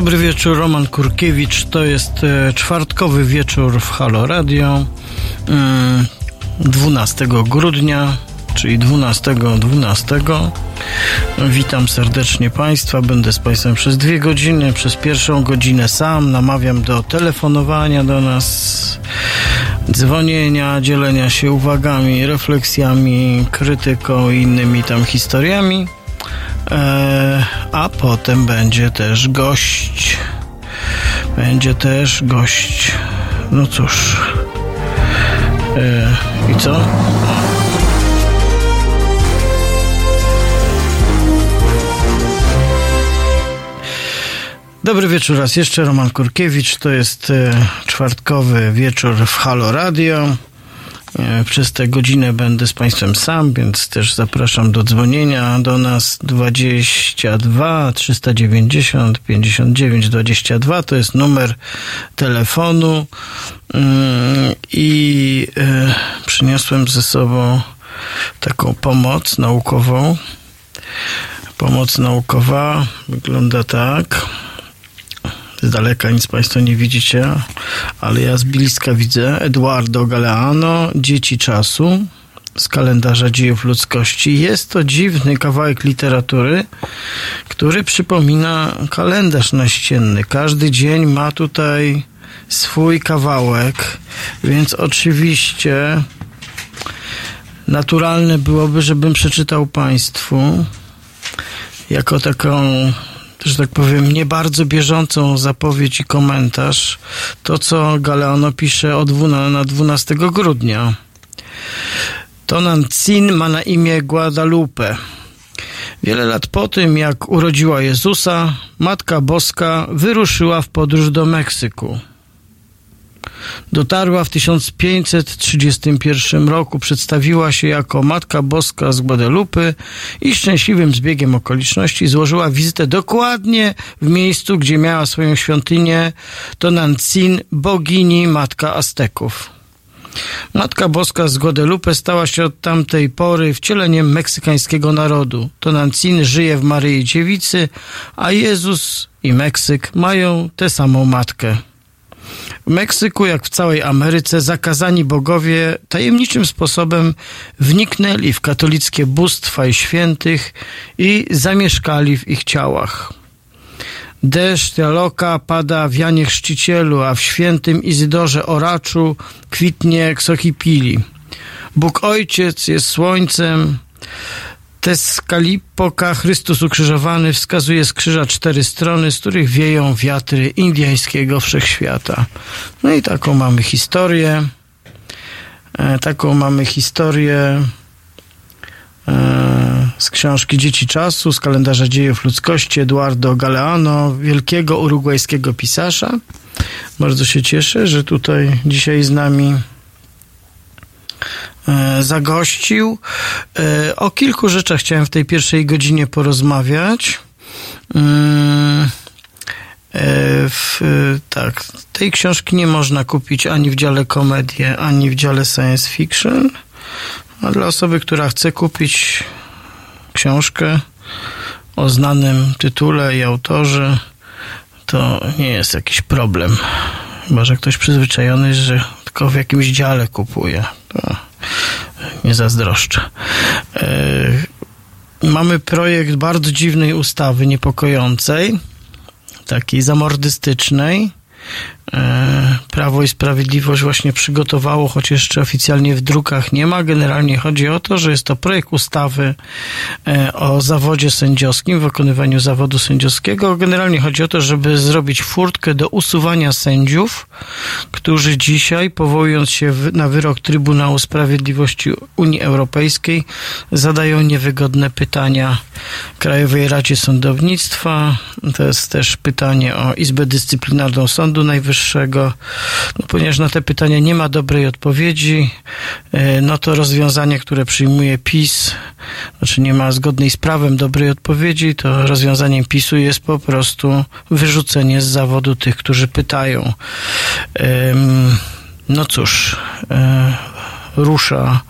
Dobry wieczór, Roman Kurkiewicz. To jest e, czwartkowy wieczór w Halo Radio. 12 mm, grudnia, czyli 12 12. Witam serdecznie Państwa. Będę z Państwem przez dwie godziny. Przez pierwszą godzinę sam namawiam do telefonowania do nas, dzwonienia, dzielenia się uwagami, refleksjami, krytyką i innymi tam historiami. E, a potem będzie też gość. Będzie też gość. No cóż. E, I co? Dobry wieczór raz jeszcze, Roman Kurkiewicz. To jest e, czwartkowy wieczór w Halo Radio. E, przez tę godzinę będę z Państwem sam, więc też zapraszam do dzwonienia do nas 22 390 59 22 to jest numer telefonu mm, i e, przyniosłem ze sobą taką pomoc naukową. Pomoc naukowa wygląda tak. Z daleka nic Państwo nie widzicie, ale ja z bliska widzę Eduardo Galeano, Dzieci Czasu z kalendarza dziejów ludzkości. Jest to dziwny kawałek literatury, który przypomina kalendarz naścienny. Każdy dzień ma tutaj swój kawałek, więc oczywiście naturalne byłoby, żebym przeczytał Państwu jako taką że tak powiem, nie bardzo bieżącą zapowiedź i komentarz to, co Galeano pisze o dwuna, na 12 grudnia. Tonancin ma na imię Guadalupe. Wiele lat po tym, jak urodziła Jezusa, Matka Boska wyruszyła w podróż do Meksyku. Dotarła w 1531 roku, przedstawiła się jako Matka Boska z Guadalupe i szczęśliwym zbiegiem okoliczności złożyła wizytę dokładnie w miejscu, gdzie miała swoją świątynię Tonantzin, bogini Matka Azteków. Matka Boska z Guadalupe stała się od tamtej pory wcieleniem meksykańskiego narodu. Tonantzin żyje w Maryi Dziewicy, a Jezus i Meksyk mają tę samą matkę. Meksyku, jak w całej Ameryce, zakazani bogowie tajemniczym sposobem wniknęli w katolickie bóstwa i świętych i zamieszkali w ich ciałach. Deszcz Jaloka pada w Janie Chrzcicielu, a w świętym Izydorze Oraczu kwitnie Ksokipili. Bóg Ojciec jest słońcem, Teskalipoka, Chrystus ukrzyżowany, wskazuje z krzyża cztery strony, z których wieją wiatry indyjskiego wszechświata. No i taką mamy historię. E, taką mamy historię e, z książki Dzieci Czasu, z kalendarza dziejów ludzkości Eduardo Galeano, wielkiego urugwajskiego pisarza. Bardzo się cieszę, że tutaj dzisiaj z nami zagościł. E, o kilku rzeczach chciałem w tej pierwszej godzinie porozmawiać. E, w, tak, tej książki nie można kupić ani w dziale komedie, ani w dziale science fiction. A dla osoby, która chce kupić książkę o znanym tytule i autorze, to nie jest jakiś problem. Chyba, że ktoś przyzwyczajony, że tylko w jakimś dziale kupuje. To nie zazdroszczę. E, mamy projekt bardzo dziwnej ustawy, niepokojącej, takiej zamordystycznej, Prawo i Sprawiedliwość właśnie przygotowało, choć jeszcze oficjalnie w drukach nie ma. Generalnie chodzi o to, że jest to projekt ustawy e, o zawodzie sędziowskim, wykonywaniu zawodu sędziowskiego. Generalnie chodzi o to, żeby zrobić furtkę do usuwania sędziów, którzy dzisiaj, powołując się na wyrok Trybunału Sprawiedliwości Unii Europejskiej, zadają niewygodne pytania Krajowej Radzie Sądownictwa. To jest też pytanie o Izbę Dyscyplinarną Sądu Najwyższego No, ponieważ na te pytania nie ma dobrej odpowiedzi, e, no to rozwiązanie, które przyjmuje PiS, znaczy nie ma zgodnej z prawem dobrej odpowiedzi, to rozwiązaniem PiSu jest po prostu wyrzucenie z zawodu tych, którzy pytają. No cóż, e, rusza,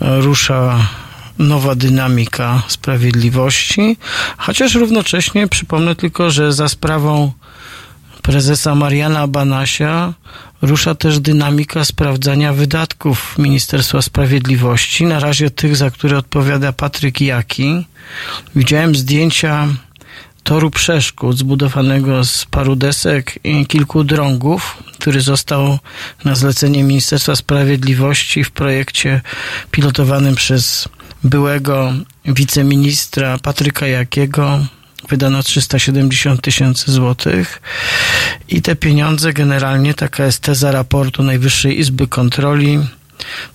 rusza nowa dynamika sprawiedliwości, chociaż równocześnie przypomnę tylko, że za sprawą prezesa Mariana Banasia rusza też dynamika sprawdzania wydatków Ministerstwa Sprawiedliwości. Na razie tych, za które odpowiada Patryk Jaki. Widziałem zdjęcia toru przeszkód zbudowanego z paru desek i kilku drągów, który został na zlecenie Ministerstwa Sprawiedliwości w projekcie pilotowanym przez byłego wiceministra Patryka Jakiego wydano 370 tysięcy złotych i te pieniądze generalnie, taka jest teza raportu Najwyższej Izby Kontroli,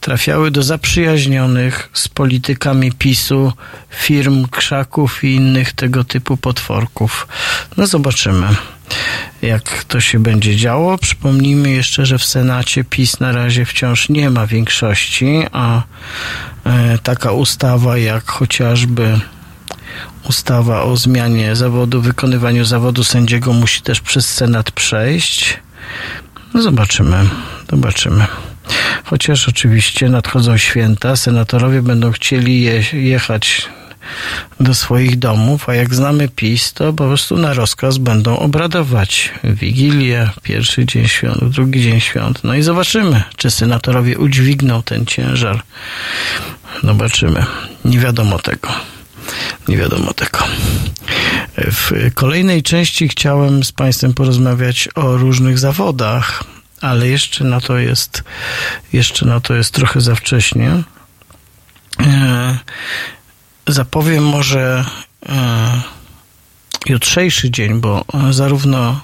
trafiały do zaprzyjaźnionych z politykami PiSu firm, krzaków i innych tego typu potworków. No zobaczymy, jak to się będzie działo. Przypomnijmy jeszcze, że w Senacie PiS na razie wciąż nie ma większości, a e, taka ustawa jak chociażby ustawa o zmianie zawodu, wykonywaniu zawodu sędziego musi też przez Senat przejść. No zobaczymy, zobaczymy. Chociaż oczywiście nadchodzą święta, senatorowie będą chcieli je, jechać do swoich domów, a jak znamy PiS, to po prostu na rozkaz będą obradować Wigilię, pierwszy dzień świąt, drugi dzień świąt. No i zobaczymy, czy senatorowie udźwigną ten ciężar. Zobaczymy. Nie wiadomo tego. Nie wiadomo tego. W kolejnej części chciałem z Państwem porozmawiać o różnych zawodach, ale jeszcze na to jest, jeszcze na to jest trochę za wcześnie. E, zapowiem może e, jutrzejszy dzień, bo zarówno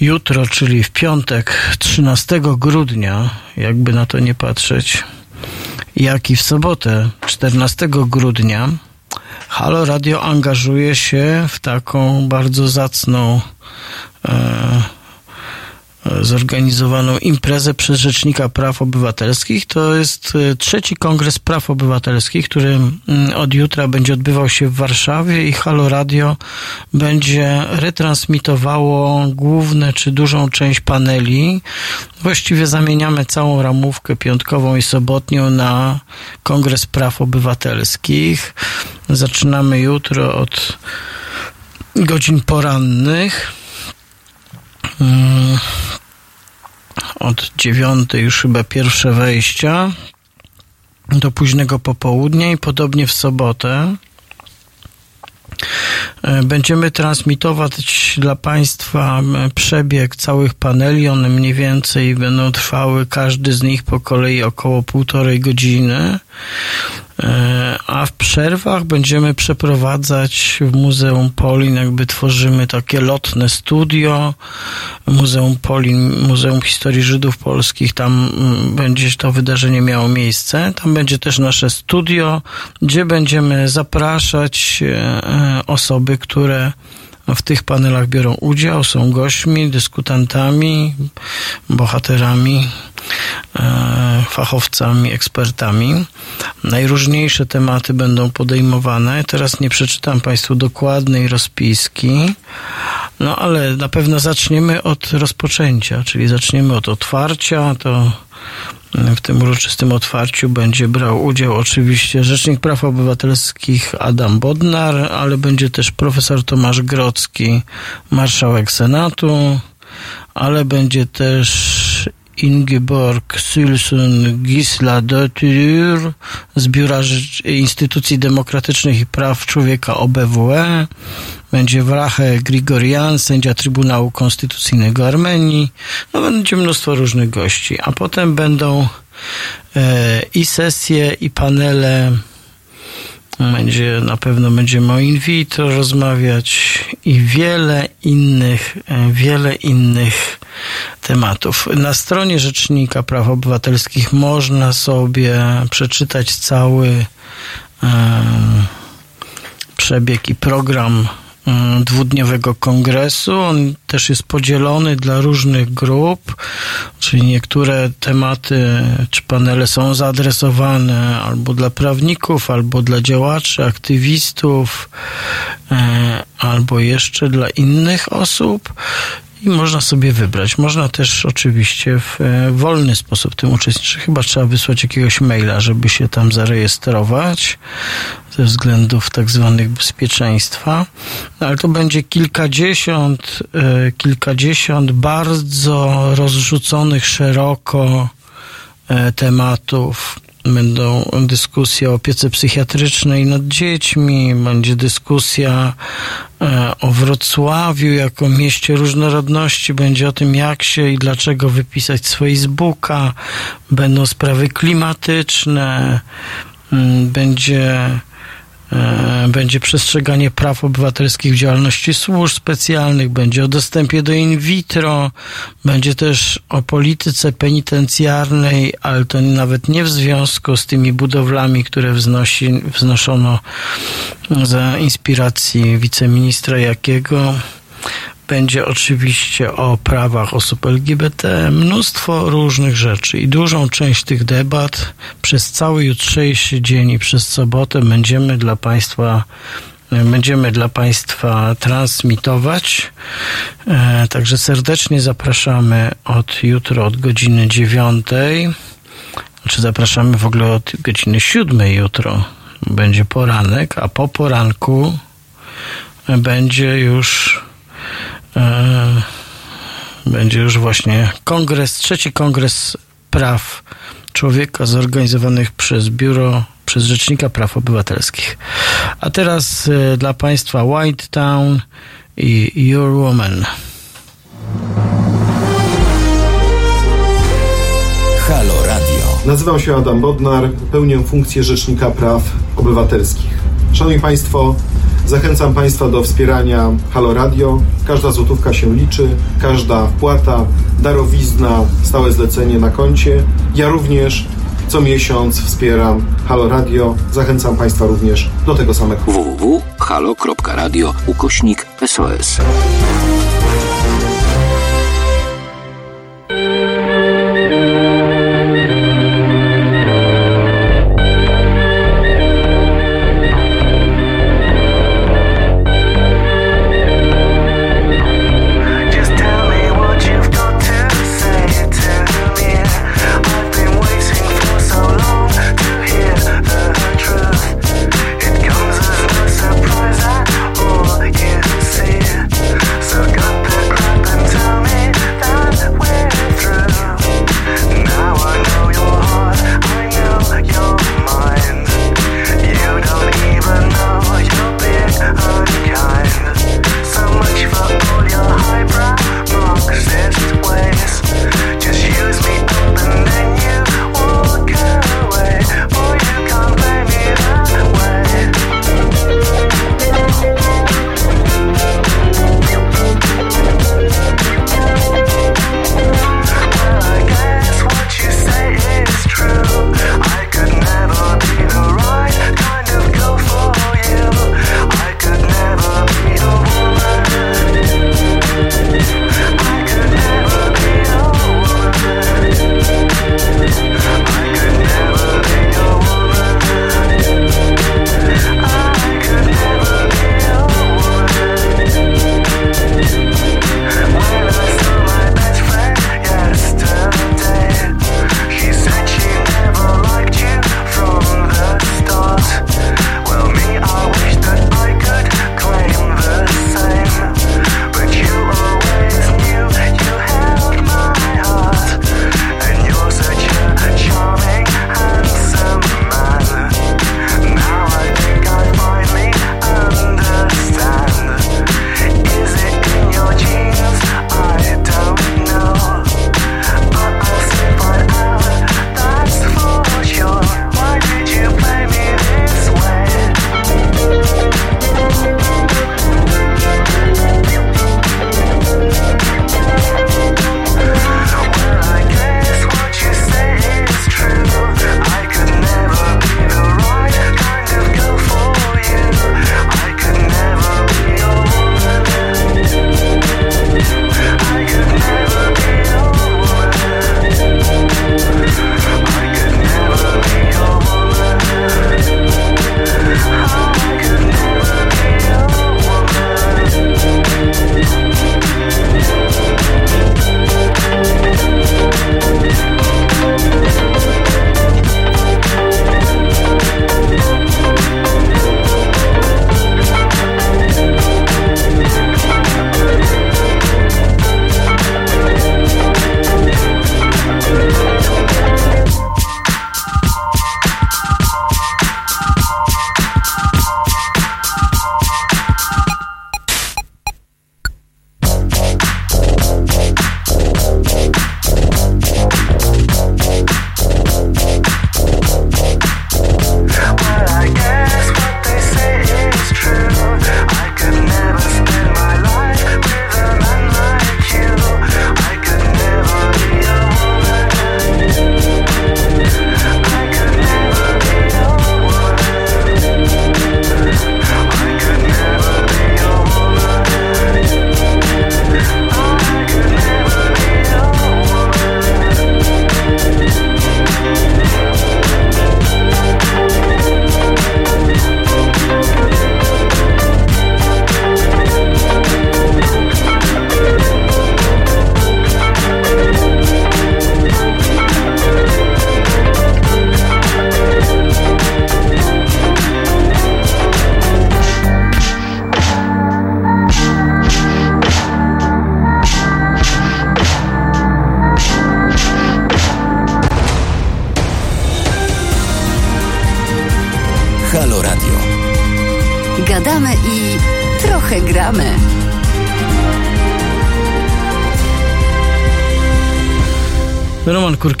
jutro, czyli w piątek 13 grudnia, jakby na to nie patrzeć, jak i w sobotę 14 grudnia Halo Radio angażuje się w taką bardzo zacną e, zorganizowaną imprezę przez Rzecznika Praw Obywatelskich. To jest e, trzeci Kongres Praw Obywatelskich, który mm, od jutra będzie odbywał się w Warszawie i Halo Radio będzie retransmitowało główne czy dużą część paneli. Właściwie zamieniamy całą ramówkę piątkową i sobotnią na Kongres Praw Obywatelskich. Zaczynamy jutro od godzin porannych. Mm, od dziewiątej już chyba pierwsze wejścia do późnego popołudnia i podobnie w sobotę. E, będziemy transmitować dla Państwa przebieg całych paneli. One mniej więcej będą trwały, każdy z nich po kolei około półtorej godziny. E, a w przerwach będziemy przeprowadzać w Muzeum Polin, jakby tworzymy takie lotne studio. Muzeum Polin, Muzeum Historii Żydów Polskich, tam mm, będzie to wydarzenie miało miejsce. Tam będzie też nasze studio, gdzie będziemy zapraszać e, osoby, które w tych panelach biorą udział, są gośćmi, dyskutantami, bohaterami, e, fachowcami, ekspertami. Najróżniejsze tematy będą podejmowane. Teraz nie przeczytam Państwu dokładnej rozpiski, no ale na pewno zaczniemy od rozpoczęcia, czyli zaczniemy od otwarcia. To w tym uroczystym otwarciu będzie brał udział oczywiście Rzecznik Praw Obywatelskich Adam Bodnar, ale będzie też profesor Tomasz Grocki, marszałek Senatu, ale będzie też Ingeborg Sylson Gisla Dotyr z Biura Instytucji Demokratycznych i Praw Człowieka OBWE, będzie Wrache Grigorian, sędzia Trybunału Konstytucyjnego Armenii, no będzie mnóstwo różnych gości, a potem będą e, i sesje, i panele będzie, na pewno będziemy o in vitro rozmawiać i wiele innych, e, wiele innych tematów. Na stronie Rzecznika Praw Obywatelskich można sobie przeczytać cały e, przebieg i program dwudniowego kongresu. On też jest podzielony dla różnych grup, czyli niektóre tematy czy panele są zaadresowane albo dla prawników, albo dla działaczy, aktywistów, e, albo jeszcze dla innych osób. I można sobie wybrać. Można też oczywiście w e, wolny sposób w tym uczestniczyć. Chyba trzeba wysłać jakiegoś maila, żeby się tam zarejestrować ze względów tak zwanych bezpieczeństwa. No, ale to będzie kilkadziesiąt, e, kilkadziesiąt bardzo rozrzuconych szeroko e, tematów będą dyskusje o opiece psychiatrycznej nad dziećmi, będzie dyskusja e, o Wrocławiu jako mieście różnorodności, będzie o tym, jak się i dlaczego wypisać z Facebooka, będą sprawy klimatyczne, będzie będzie przestrzeganie praw obywatelskich w działalności służb specjalnych, będzie o dostępie do in vitro, będzie też o polityce penitencjarnej, ale to nawet nie w związku z tymi budowlami, które wznosi, wznoszono za inspiracji wiceministra Jakiego. Będzie oczywiście o prawach osób LGBT, mnóstwo różnych rzeczy i dużą część tych debat przez cały jutrzejszy dzień i przez sobotę będziemy dla Państwa będziemy dla Państwa transmitować. E, także serdecznie zapraszamy od jutro, od godziny dziewiątej. Znaczy zapraszamy w ogóle od godziny siódmej jutro. Będzie poranek, a po poranku będzie już będzie już właśnie kongres, trzeci kongres praw człowieka zorganizowanych przez biuro, przez Rzecznika Praw Obywatelskich. A teraz e, dla Państwa White Town i Your Woman. Halo Radio. Nazywam się Adam Bodnar, pełnię funkcję Rzecznika Praw Obywatelskich. Szanowni Państwo, Zachęcam Państwa do wspierania Halo Radio. Każda złotówka się liczy, każda wpłata, darowizna, stałe zlecenie na koncie. Ja również co miesiąc wspieram Halo Radio. Zachęcam Państwa również do tego samego. www.halo.radio ukośnik SOS.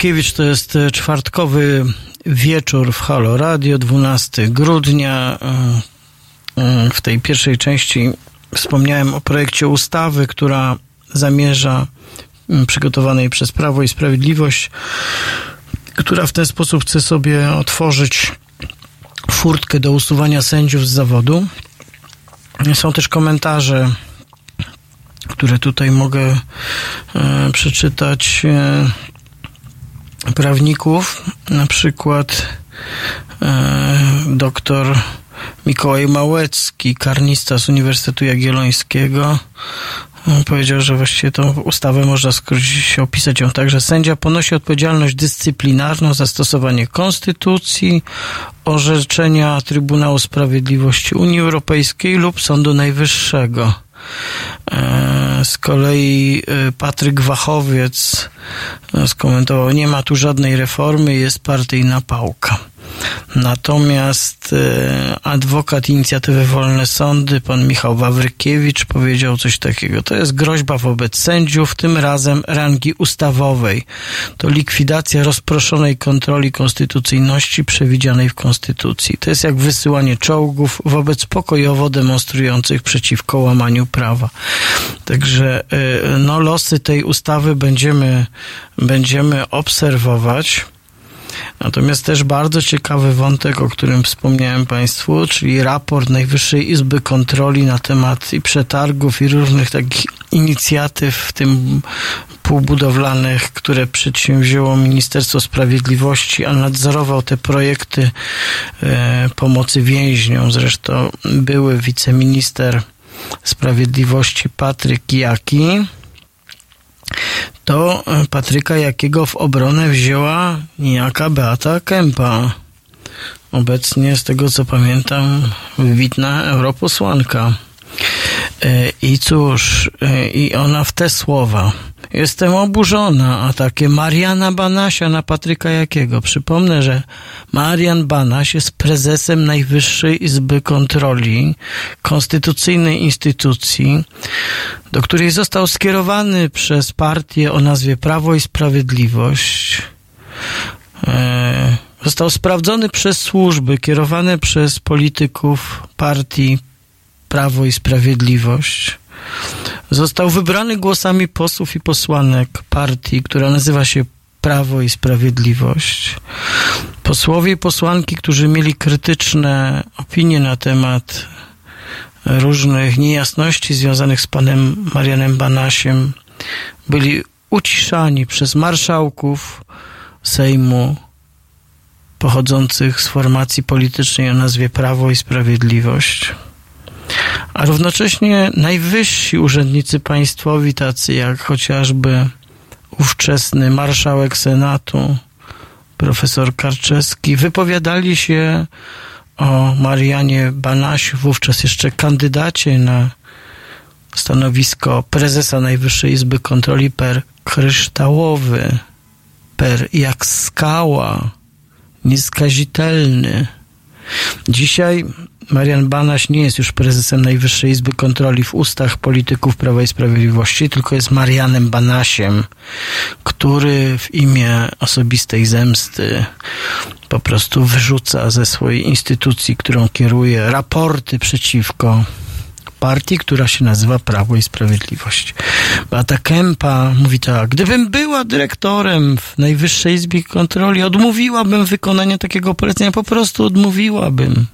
Roman Kurkiewicz to jest e, czwartkowy wieczór w Halo Radio, 12 grudnia. E, e, w tej pierwszej części wspomniałem o projekcie ustawy, która zamierza przygotowanej przez Prawo i Sprawiedliwość, która w ten sposób chce sobie otworzyć furtkę do usuwania sędziów z zawodu. Są też komentarze, które tutaj mogę e, przeczytać e, prawników, na przykład e, doktor Mikołaj Małecki, karnista z Uniwersytetu Jagiellońskiego, powiedział, że właściwie tą ustawę można skrócić, opisać ją tak, że sędzia ponosi odpowiedzialność dyscyplinarną za stosowanie konstytucji, orzeczenia Trybunału Sprawiedliwości Unii Europejskiej lub Sądu Najwyższego. E, z kolei e, Patryk Wachowiec e, skomentował, nie ma tu żadnej reformy, jest partyjna pałka. Natomiast e, adwokat inicjatywy Wolne Sądy, pan Michał Wawrykiewicz, powiedział coś takiego. To jest groźba wobec sędziów, tym razem rangi ustawowej. To likwidacja rozproszonej kontroli konstytucyjności przewidzianej w Konstytucji. To jest jak wysyłanie czołgów wobec pokojowo demonstrujących przeciwko łamaniu prawa. Także e, no, losy tej ustawy będziemy, będziemy obserwować. Natomiast też bardzo ciekawy wątek, o którym wspomniałem Państwu, czyli raport Najwyższej Izby Kontroli na temat i przetargów, i różnych takich inicjatyw, w tym półbudowlanych, które przedsięwzięło Ministerstwo Sprawiedliwości, a nadzorował te projekty e, pomocy więźniom. Zresztą były wiceminister Sprawiedliwości Patryk Jaki to e, Patryka Jakiego w obronę wzięła niejaka Beata Kępa. Obecnie, z tego co pamiętam, wybitna europosłanka. E, I cóż, e, i ona w te słowa. Jestem oburzona, a takie Mariana Banasia na Patryka Jakiego. Przypomnę, że Marian Banaś jest prezesem Najwyższej Izby Kontroli, konstytucyjnej instytucji, do której został skierowany przez partię o nazwie Prawo i Sprawiedliwość. E, został sprawdzony przez służby kierowane przez polityków partii Prawo i Sprawiedliwość. Został wybrany głosami posłów i posłanek partii, która nazywa się Prawo i Sprawiedliwość. Posłowie i posłanki, którzy mieli krytyczne opinie na temat różnych niejasności związanych z panem Marianem Banasiem, byli uciszani przez marszałków Sejmu pochodzących z formacji politycznej o nazwie Prawo i Sprawiedliwość a równocześnie najwyżsi urzędnicy państwowi, tacy jak chociażby ówczesny marszałek Senatu, profesor Karczewski, wypowiadali się o Marianie Banasiu, wówczas jeszcze kandydacie na stanowisko prezesa Najwyższej Izby Kontroli per kryształowy, per jak skała, nieskazitelny. Dzisiaj Marian Banaś nie jest już prezesem Najwyższej Izby Kontroli w ustach polityków Prawa i Sprawiedliwości, tylko jest Marianem Banasiem, który w imię osobistej zemsty po prostu wyrzuca ze swojej instytucji, którą kieruje, raporty przeciwko partii, która się nazywa Prawo i Sprawiedliwość. Beata Kępa mówi tak, gdybym była dyrektorem w Najwyższej Izbie Kontroli, odmówiłabym wykonania takiego polecenia, po prostu odmówiłabym.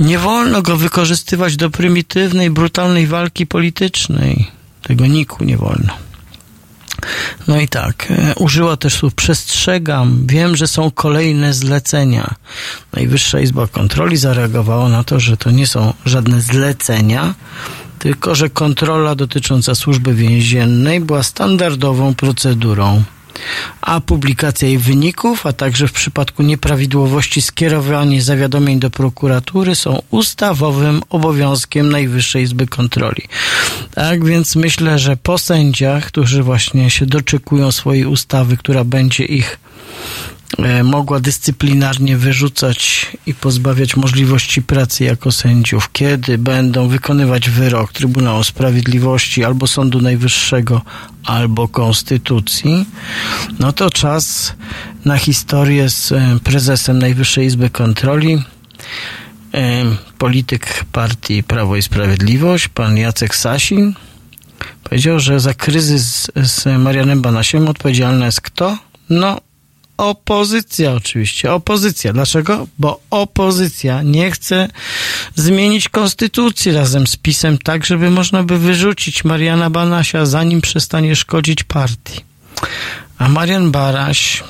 Nie wolno go wykorzystywać do prymitywnej, brutalnej walki politycznej. Tego niku nie wolno. No i tak, e, użyła też słów przestrzegam, wiem, że są kolejne zlecenia. Najwyższa Izba Kontroli zareagowała na to, że to nie są żadne zlecenia, tylko że kontrola dotycząca służby więziennej była standardową procedurą a publikacja jej wyników, a także w przypadku nieprawidłowości skierowanie zawiadomień do prokuratury są ustawowym obowiązkiem Najwyższej Izby Kontroli. Tak więc myślę, że po sędziach, którzy właśnie się doczekują swojej ustawy, która będzie ich mogła dyscyplinarnie wyrzucać i pozbawiać możliwości pracy jako sędziów, kiedy będą wykonywać wyrok Trybunału Sprawiedliwości albo Sądu Najwyższego, albo Konstytucji, no to czas na historię z e, prezesem Najwyższej Izby Kontroli, e, polityk partii Prawo i Sprawiedliwość, pan Jacek Sasin, powiedział, że za kryzys z Marianem Banasiem odpowiedzialny jest kto? No, opozycja oczywiście. Opozycja. Dlaczego? Bo opozycja nie chce zmienić konstytucji razem z PiSem tak, żeby można by wyrzucić Mariana Banasia, zanim przestanie szkodzić partii. A Marian Baraś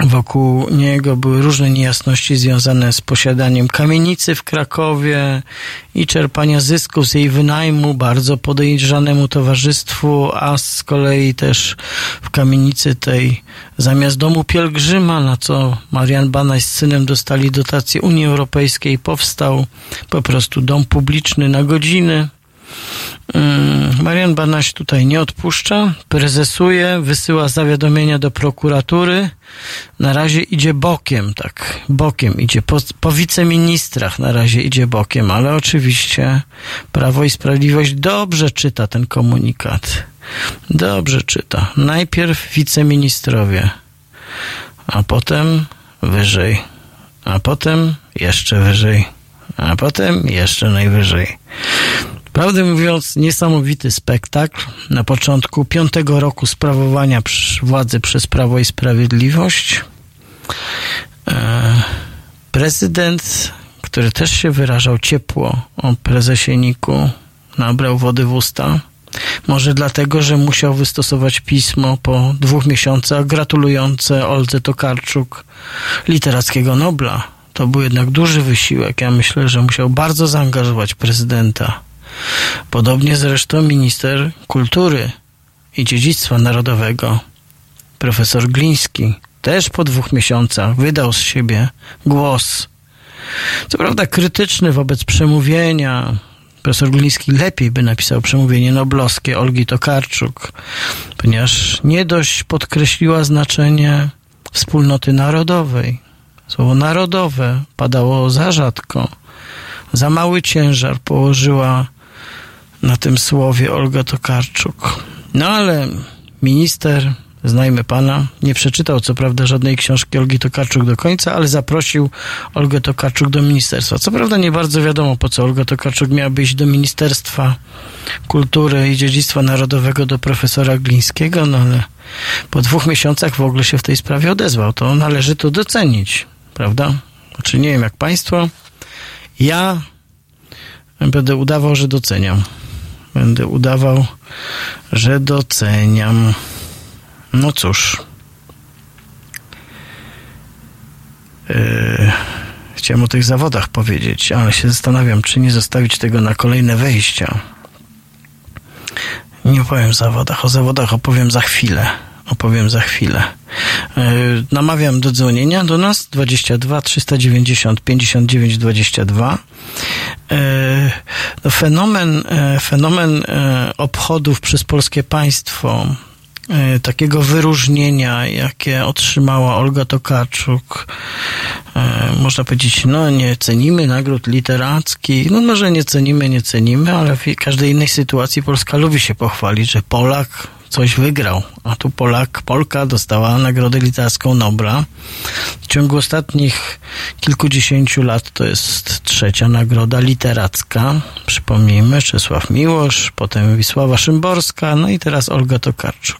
Wokół niego były różne niejasności związane z posiadaniem kamienicy w Krakowie i czerpania zysków z jej wynajmu bardzo podejrzanemu towarzystwu, a z kolei też w kamienicy tej zamiast domu pielgrzyma, na co Marian Banaś z synem dostali dotację Unii Europejskiej, powstał po prostu dom publiczny na godziny Marian Banaś tutaj nie odpuszcza, prezesuje, wysyła zawiadomienia do prokuratury. Na razie idzie bokiem, tak, bokiem idzie. Po, po wiceministrach na razie idzie bokiem, ale oczywiście Prawo i Sprawiedliwość dobrze czyta ten komunikat. Dobrze czyta. Najpierw wiceministrowie, a potem wyżej, a potem jeszcze wyżej, a potem jeszcze najwyżej. Prawdę mówiąc, niesamowity spektakl. Na początku piątego roku sprawowania władzy przez Prawo i Sprawiedliwość. E, prezydent, który też się wyrażał ciepło o prezesie Niku, nabrał wody w usta. Może dlatego, że musiał wystosować pismo po dwóch miesiącach gratulujące Oldze Tokarczuk literackiego Nobla. To był jednak duży wysiłek. Ja myślę, że musiał bardzo zaangażować prezydenta Podobnie zresztą minister kultury i dziedzictwa narodowego, profesor Gliński, też po dwóch miesiącach wydał z siebie głos. Co prawda krytyczny wobec przemówienia. Profesor Gliński lepiej by napisał przemówienie noblowskie Olgi Tokarczuk, ponieważ nie dość podkreśliła znaczenie wspólnoty narodowej. Słowo narodowe padało za rzadko. Za mały ciężar położyła na tym słowie Olga Tokarczuk. No ale minister, znajmy pana, nie przeczytał co prawda żadnej książki Olgi Tokarczuk do końca, ale zaprosił Olgę Tokarczuk do ministerstwa. Co prawda nie bardzo wiadomo, po co Olga Tokarczuk miałaby iść do Ministerstwa Kultury i Dziedzictwa Narodowego do profesora Glińskiego, no ale po dwóch miesiącach w ogóle się w tej sprawie odezwał. To należy to docenić, prawda? Znaczy nie wiem jak państwo, ja będę udawał, że doceniam. Będę udawał, że doceniam. No cóż. Yy, chciałem o tych zawodach powiedzieć, ale się zastanawiam, czy nie zostawić tego na kolejne wejścia. Nie powiem o zawodach. O zawodach opowiem za chwilę opowiem za chwilę. E, namawiam do dzwonienia do nas 22 390 59 22. No fenomen, e, fenomen e, obchodów przez polskie państwo takiego wyróżnienia, jakie otrzymała Olga Tokarczuk, można powiedzieć, no nie cenimy nagród literackich, no może nie cenimy, nie cenimy, ale w każdej innej sytuacji Polska lubi się pochwalić, że Polak coś wygrał, a tu Polak, Polka dostała Nagrodę Literacką Nobla. W ciągu ostatnich kilkudziesięciu lat to jest trzecia nagroda literacka. Przypomnijmy, Czesław Miłosz, potem Wisława Szymborska, no i teraz Olga Tokarczuk.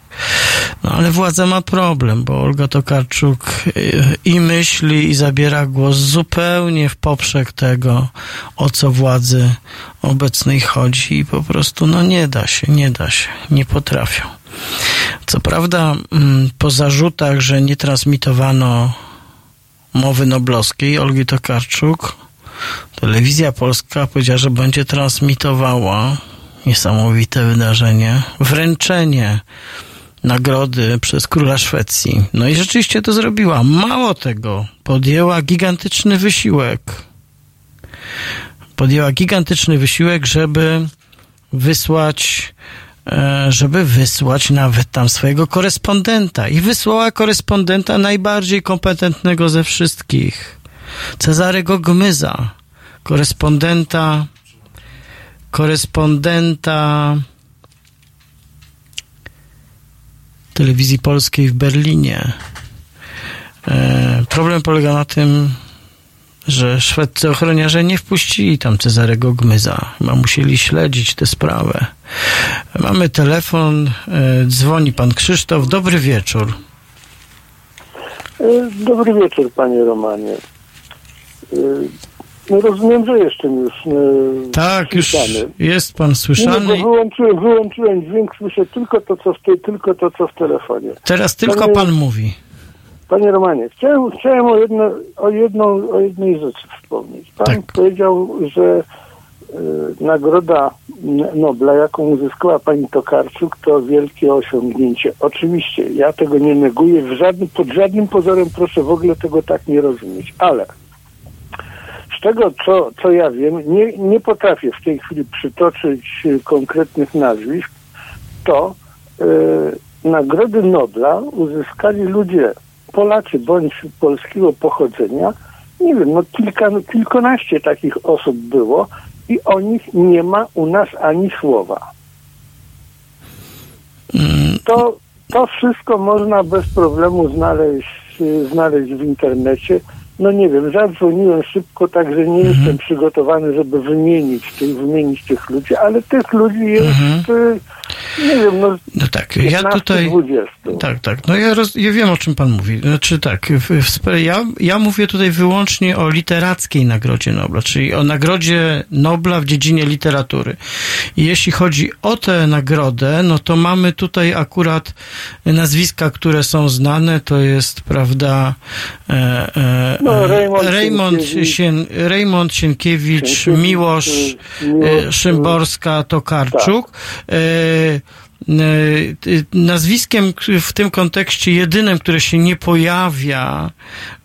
No ale władza ma problem, bo Olga Tokarczuk y, i myśli, i zabiera głos zupełnie w poprzek tego, o co władzy obecnej chodzi i po prostu no nie da się, nie da się, nie potrafią. Co prawda, mm, po zarzutach, że nie transmitowano mowy noblowskiej Olgi Tokarczuk, telewizja polska powiedziała, że będzie transmitowała niesamowite wydarzenie, wręczenie nagrody przez króla Szwecji. No i rzeczywiście to zrobiła. Mało tego, podjęła gigantyczny wysiłek. Podjęła gigantyczny wysiłek, żeby wysłać e, żeby wysłać nawet tam swojego korespondenta. I wysłała korespondenta najbardziej kompetentnego ze wszystkich. Cezarego Gmyza. Korespondenta korespondenta telewizji polskiej w Berlinie. E, problem polega na tym, że szwedzcy ochroniarze nie wpuścili tam Cezarego Gmyza. Chyba musieli śledzić tę sprawę. Mamy telefon, e, dzwoni pan Krzysztof. Dobry wieczór. E, dobry wieczór, panie Romanie. E, no rozumiem, że jestem już e, Tak, już słyszany. jest pan Nie, słyszany. no, bo wyłączyłem, wyłączyłem dźwięk, słyszę tylko to, co w, tylko to, co w telefonie. Teraz tylko Panie- pan mówi. Panie Romanie, chciałem, chciałem o, jedno, o, jedną, o jednej rzeczy wspomnieć. Pan Tak. powiedział, że e, nagroda Nobla, jaką uzyskała pani Tokarczuk, to wielkie osiągnięcie. Oczywiście, ja tego nie neguję, w żadnym, pod żadnym pozorem proszę w ogóle tego tak nie rozumieć, ale z tego, co, co ja wiem, nie, nie potrafię w tej chwili przytoczyć konkretnych nazwisk, to e, nagrody Nobla uzyskali ludzie, Polacy bądź polskiego pochodzenia. Nie wiem, no kilka, no kilkanaście takich osób było i o nich nie ma u nas ani słowa. To, to wszystko można bez problemu znaleźć, znaleźć w internecie. No nie wiem, zadzwoniłem szybko, także nie jestem przygotowany, żeby wymienić tych, wymienić tych ludzi, ale tych ludzi jest, y, nie wiem, no No tak, ja 15, tutaj... 20. Tak, tak. No ja, roz, ja wiem, o czym pan mówi. Znaczy tak, w, w, ja, ja mówię tutaj wyłącznie o literackiej Nagrodzie Nobla, czyli o Nagrodzie Nobla w dziedzinie literatury. I jeśli chodzi o tę nagrodę, no to mamy tutaj akurat nazwiska, które są znane, to jest, prawda, e, e, No, e, Raymond Raymond, Sienkiewicz. Sien, Raymond Sienkiewicz, Sienkiewicz, Miłosz y, e, Miłosz, Szymborska, Tokarczuk. E, e, Nazwiskiem k- w tym kontekście jedynym, które się nie pojawia,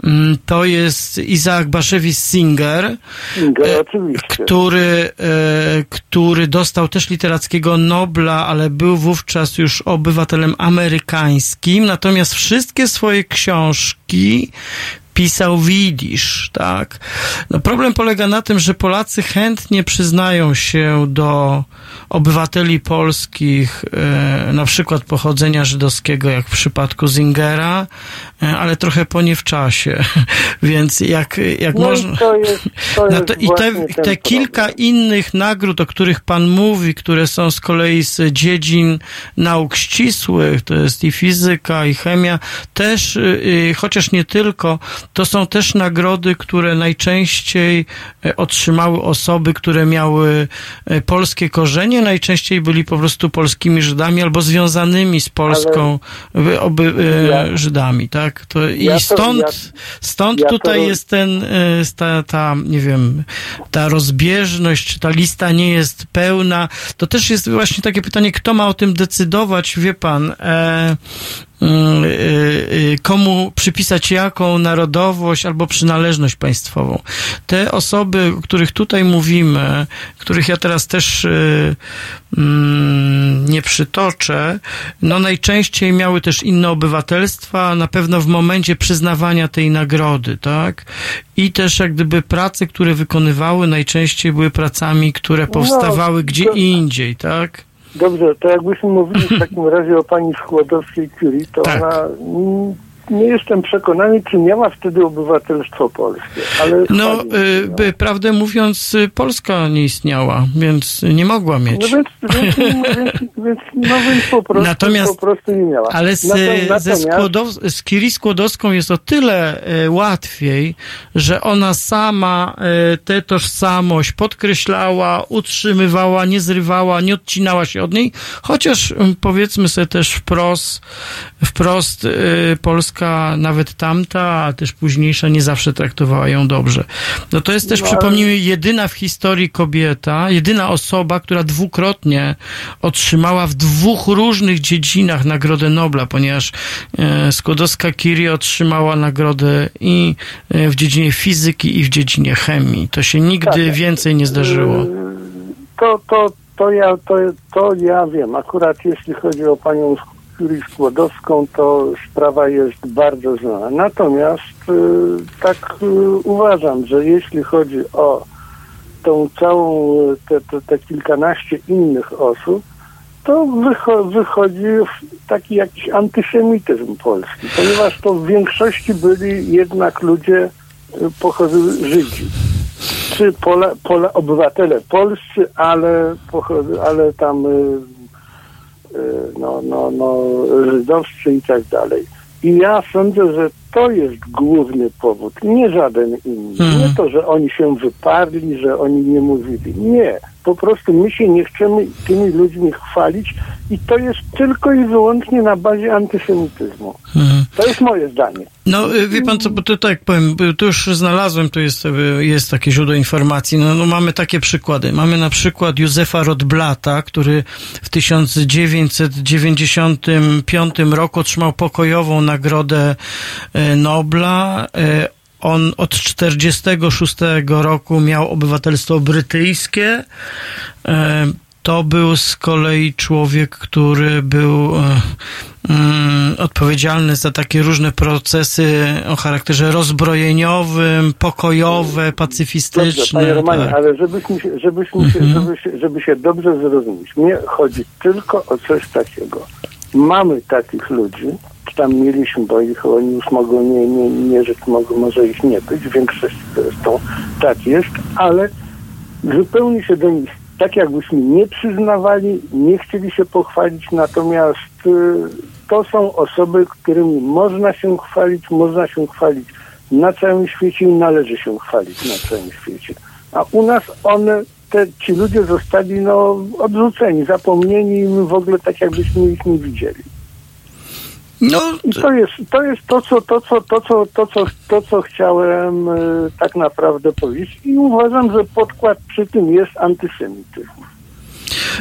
mm, to jest Isaac Bashevis Singer, Singer, e, który, e, który dostał też literackiego Nobla, ale był wówczas już obywatelem amerykańskim, natomiast wszystkie swoje książki pisał w jidysz, tak. No problem polega na tym, że Polacy chętnie przyznają się do obywateli polskich, e, na przykład pochodzenia żydowskiego, jak w przypadku Zingera, e, ale trochę po nie w czasie. Więc jak, jak No można... i to jest, to No jest to, I te, te kilka problem. innych nagród, o których Pan mówi, które są z kolei z dziedzin nauk ścisłych, to jest i fizyka, i chemia, też, y, y, chociaż nie tylko, to są też nagrody, które najczęściej e, otrzymały osoby, które miały e, polskie korzenie, najczęściej byli po prostu polskimi Żydami albo związanymi z Polską wy- oby, e, Ja- Żydami, tak? To, I Ja to- stąd, ja- stąd ja to tutaj roz- jest ten, ta, ta, nie wiem, ta rozbieżność, ta lista nie jest pełna. To też jest właśnie takie pytanie, kto ma o tym decydować, wie pan, e, komu przypisać jaką narodowość albo przynależność państwową. Te osoby, o których tutaj mówimy, których ja teraz też mm, nie przytoczę, no najczęściej miały też inne obywatelstwa, na pewno w momencie przyznawania tej nagrody, tak? I też jak gdyby prace, które wykonywały, najczęściej były pracami, które powstawały gdzie to- indziej, tak? Dobrze, to jakbyśmy mówili w takim razie o pani Skłodowskiej-Curie, to Tak. ona... mm, Nie jestem przekonany, czy miała wtedy obywatelstwo polskie, ale... No, y, prawdę mówiąc, y, Polska nie istniała, więc nie mogła No mieć. więc, więc, więc, więc, no więc po prostu, Natomiast- po prostu nie miała. Ale z, ze Skłodow, z Kiri Skłodowską jest o tyle e, łatwiej, że ona sama e, tę tożsamość podkreślała, utrzymywała, nie zrywała, nie odcinała się od niej, chociaż m, powiedzmy sobie też wprost, wprost e, Polska, nawet tamta, a też późniejsza, nie zawsze traktowała ją dobrze. No to jest też, No, przypomnijmy, jedyna w historii kobieta, jedyna osoba, która dwukrotnie otrzymała w dwóch różnych dziedzinach Nagrodę Nobla, ponieważ e, Skłodowska-Curie otrzymała nagrodę i e, w dziedzinie fizyki, i w dziedzinie chemii. To się nigdy Tak. więcej nie zdarzyło. To, to, to ja, to, to ja wiem. Akurat jeśli chodzi o panią Julię Skłodowską, to sprawa jest bardzo znana. Natomiast y, tak y, uważam, że jeśli chodzi o tą całą, te, te, te kilkanaście innych osób, to wycho wychodzi taki jakiś antysemityzm polski, ponieważ to w większości byli jednak ludzie pochodzą Żydzi. Czy Pola, Pola, obywatele polscy, ale, ale tam no, no, no, żydowscy i tak dalej. I ja sądzę, że to jest główny powód, nie żaden inny. Mhm. Nie to, że oni się wyparli, że oni nie mówili. Nie. Po prostu my się nie chcemy tymi ludźmi chwalić i to jest tylko i wyłącznie na bazie antysemityzmu. Mhm. To jest moje zdanie. No, y, wie pan co, bo to tak powiem, tu już znalazłem, tu jest, y, jest takie źródło informacji, no, no mamy takie przykłady. Mamy na przykład Józefa Rodblata, który w 1995 roku otrzymał pokojową nagrodę y, Nobla. On od 46 roku miał obywatelstwo brytyjskie. To był z kolei człowiek, który był e, mm, odpowiedzialny za takie różne procesy o charakterze rozbrojeniowym, pokojowe, pacyfistyczne. Dobrze, panie Romanie, tak. ale żebyśmy żebyśmy mhm. żeby, się, żeby się dobrze zrozumieć, mnie chodzi tylko o coś takiego. Mamy takich ludzi, tam mieliśmy, bo ich oni już mogą nie, nie, nie żyć, mogą, może ich nie być, w większości zresztą tak jest, ale zupełnie się do nich tak jakbyśmy nie przyznawali, nie chcieli się pochwalić, natomiast y, to są osoby, którymi można się chwalić, można się chwalić na całym świecie i należy się chwalić na całym świecie. A u nas one, te, ci ludzie zostali no, odrzuceni, zapomnieni i w ogóle tak jakbyśmy ich nie widzieli. No, I to jest, to jest to, co, to, co, to, co, to, co, to, co chciałem y, tak naprawdę powiedzieć i uważam, że podkład przy tym jest antysemityzm.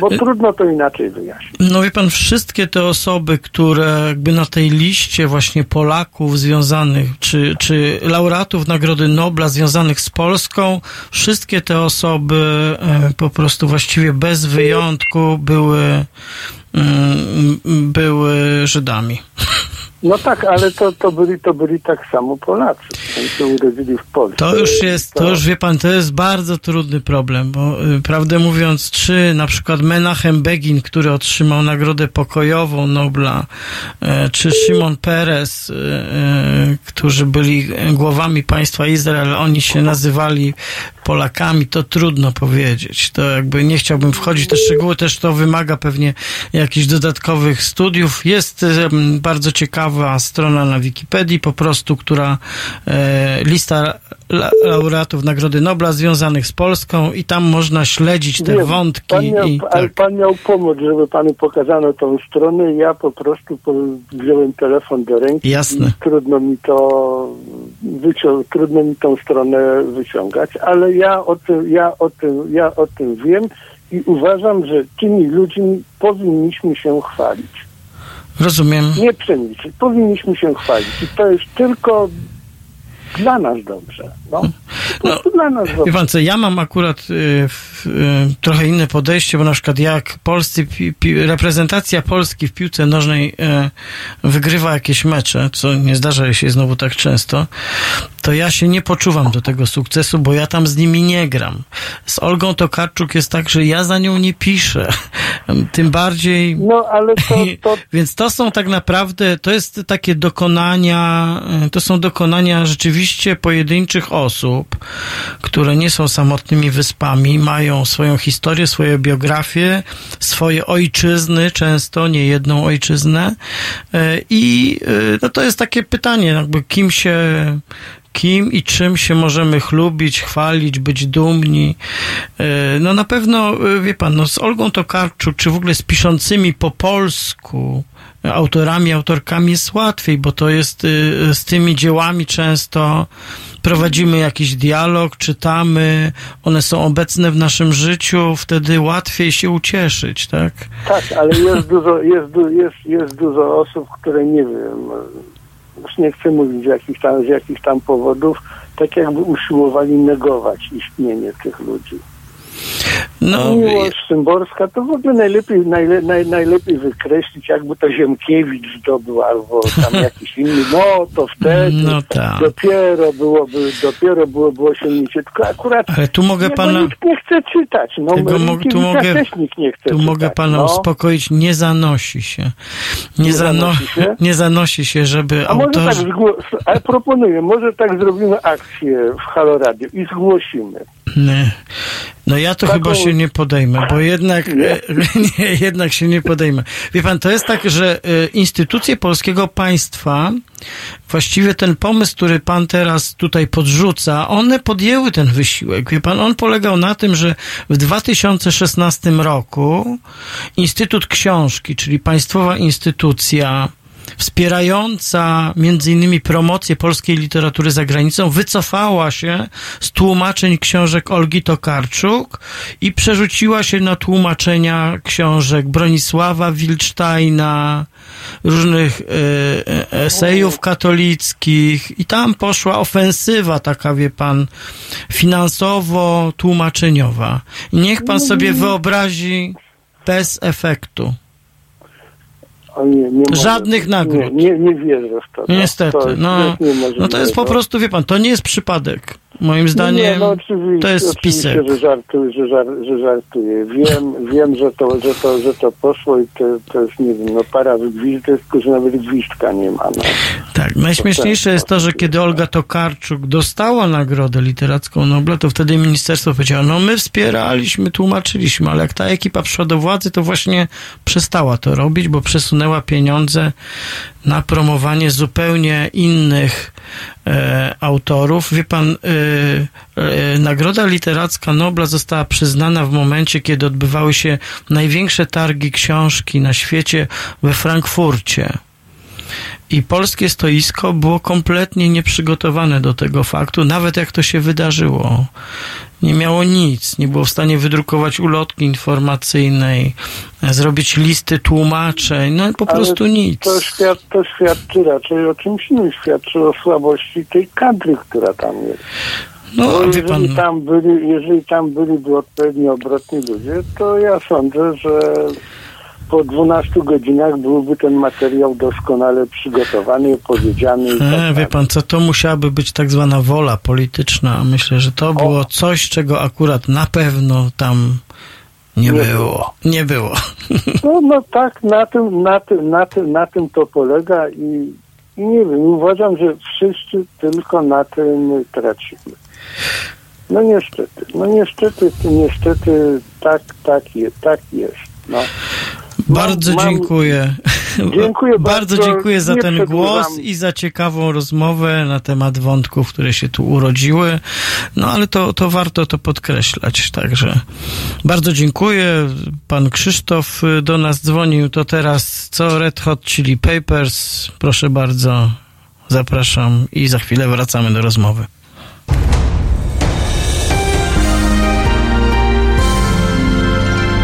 Bo y, trudno to inaczej wyjaśnić. No wie pan, wszystkie te osoby, które jakby na tej liście właśnie Polaków związanych, czy, czy laureatów Nagrody Nobla związanych z Polską, wszystkie te osoby e, po prostu właściwie bez wyjątku były Mm, były Żydami. No tak, ale to, to, byli, to byli tak samo Polacy. Się urodzili w Polsce. To już jest, to już wie pan, to jest bardzo trudny problem, bo y, prawdę mówiąc, czy na przykład Menachem Begin, który otrzymał Nagrodę Pokojową Nobla, y, czy Szymon Peres, y, którzy byli głowami państwa Izrael, oni się nazywali Polakami, to trudno powiedzieć. To jakby nie chciałbym wchodzić w te szczegóły, też to wymaga pewnie jakichś dodatkowych studiów. Jest bardzo ciekawa strona na Wikipedii, po prostu, która e, lista laureatów Nagrody Nobla związanych z Polską i tam można śledzić te Wiem, wątki. Pan miał, i, tak. pan miał pomóc, żeby panu pokazano tą stronę. Ja po prostu wziąłem telefon do ręki. Jasne. I trudno mi to wycią- trudno mi tą stronę wyciągać, ale ja o tym, ja o tym, ja o tym wiem i uważam, że tymi ludźmi powinniśmy się chwalić. Rozumiem. Nie przemilczyć. Powinniśmy się chwalić. I to jest tylko dla nas dobrze. No, no dla nas dobrze. Wie pan co, ja mam akurat y, y, trochę inne podejście, bo na przykład jak polscy, pi, pi, reprezentacja Polski w piłce nożnej y, wygrywa jakieś mecze, co nie zdarza się znowu tak często, to ja się nie poczuwam do tego sukcesu, bo ja tam z nimi nie gram. Z Olgą Tokarczuk jest tak, że ja za nią nie piszę. Tym bardziej... No, ale to, to... Więc to są tak naprawdę, to jest takie dokonania, to są dokonania rzeczywiście pojedynczych osób, które nie są samotnymi wyspami, mają swoją historię, swoje biografie, swoje ojczyzny, często nie jedną ojczyznę. E, I e, no to jest takie pytanie, jakby kim się kim i czym się możemy chlubić, chwalić, być dumni. E, no na pewno, e, wie pan, no z Olgą Tokarczuk, czy w ogóle z piszącymi po polsku, autorami, autorkami jest łatwiej, bo to jest e, z tymi dziełami często prowadzimy jakiś dialog, czytamy, one są obecne w naszym życiu, wtedy łatwiej się ucieszyć, tak? Tak, ale jest dużo, jest, jest, jest dużo osób, które nie wiem, już nie chcę mówić z jakich tam, z jakich tam powodów, tak jakby usiłowali negować istnienie tych ludzi. No, Miłość Szymborska, to w ogóle najlepiej, najle, naj, najlepiej wykreślić, jakby to Ziemkiewicz zdobył, albo tam jakiś inny, no to wtedy No tak. dopiero byłoby, dopiero byłoby osiągnięcie. Tylko akurat Ale tu mogę pana- nikt nie chce czytać. No, Tego mo- tu mogę- też nikt nie chce Tu czytać. mogę pana no. uspokoić, nie zanosi się. Nie, Nie zano- zanosi się? nie zanosi się, żeby A może tak, autorzy... zgło- ale proponuję, może tak zrobimy akcję w Halo Radio i zgłosimy. Nie. No ja to Taką- chyba się nie podejmę, bo jednak Nie? nie, jednak się nie podejmę. Wie pan, to jest tak, że e, instytucje polskiego państwa, właściwie ten pomysł, który pan teraz tutaj podrzuca, one podjęły ten wysiłek. Wie pan, on polegał na tym, że w 2016 roku Instytut Książki, czyli państwowa instytucja, wspierająca między innymi promocję polskiej literatury za granicą, wycofała się z tłumaczeń książek Olgi Tokarczuk i przerzuciła się na tłumaczenia książek Bronisława Wilcztajna, różnych e, e, esejów katolickich i tam poszła ofensywa taka, wie pan, finansowo-tłumaczeniowa. Niech pan sobie wyobrazi bez efektu. Nie, nie Żadnych nagród. Nie, nie, nie wierzę w to. Niestety, to, no, niemożliwe, no to jest po prostu, wie pan, to nie jest przypadek. Moim Nie, zdaniem no, oczywiście, to jest oczywiście, spisek. że żartuję, że, żar, że żartuję. Wiem, wiem że, to, że, to, że to poszło i to, to jest, nie wiem, no para wygwizdek, tylko że nawet gwizdka nie ma. No. Tak, najśmieszniejsze jest to, że kiedy Olga Tokarczuk dostała Nagrodę Literacką Nobla, to wtedy ministerstwo powiedziało, no my wspieraliśmy, tłumaczyliśmy, ale jak ta ekipa przyszła do władzy, to właśnie przestała to robić, bo przesunęła pieniądze na promowanie zupełnie innych e, autorów. Wie pan, e, Nagroda Literacka Nobla została przyznana w momencie, kiedy odbywały się największe targi książki na świecie we Frankfurcie. I polskie stoisko było kompletnie nieprzygotowane do tego faktu, nawet jak to się wydarzyło. Nie miało nic, nie było w stanie wydrukować ulotki informacyjnej, zrobić listy tłumaczeń, no po Ale prostu nic. To, świad, to świadczy raczej o czymś innym, świadczy o słabości tej kadry, która tam jest. No, Bo jeżeli pan, tam byli, jeżeli tam byliby odpowiednio obrotni ludzie, to ja sądzę, że po 12 godzinach byłby ten materiał doskonale przygotowany, opowiedziany. i tak e, wie pan, co to musiałaby być tak zwana wola polityczna. Myślę, że to było coś, czego akurat na pewno tam nie, Nie było. Nie było. No, no tak, na tym, na, tym, na, tym, na tym to polega i, i nie wiem, uważam, że wszyscy tylko na tym tracimy. No niestety, no niestety, niestety tak, tak, je, tak jest. No. Bardzo mam- dziękuję. Dziękuję bardzo. bardzo. dziękuję za ten głos i za ciekawą rozmowę na temat wątków, które się tu urodziły. No ale to, to warto to podkreślać. Także bardzo dziękuję. Pan Krzysztof y, do nas dzwonił. To teraz co Red Hot Chili Papers. Proszę bardzo. Zapraszam i za chwilę wracamy do rozmowy.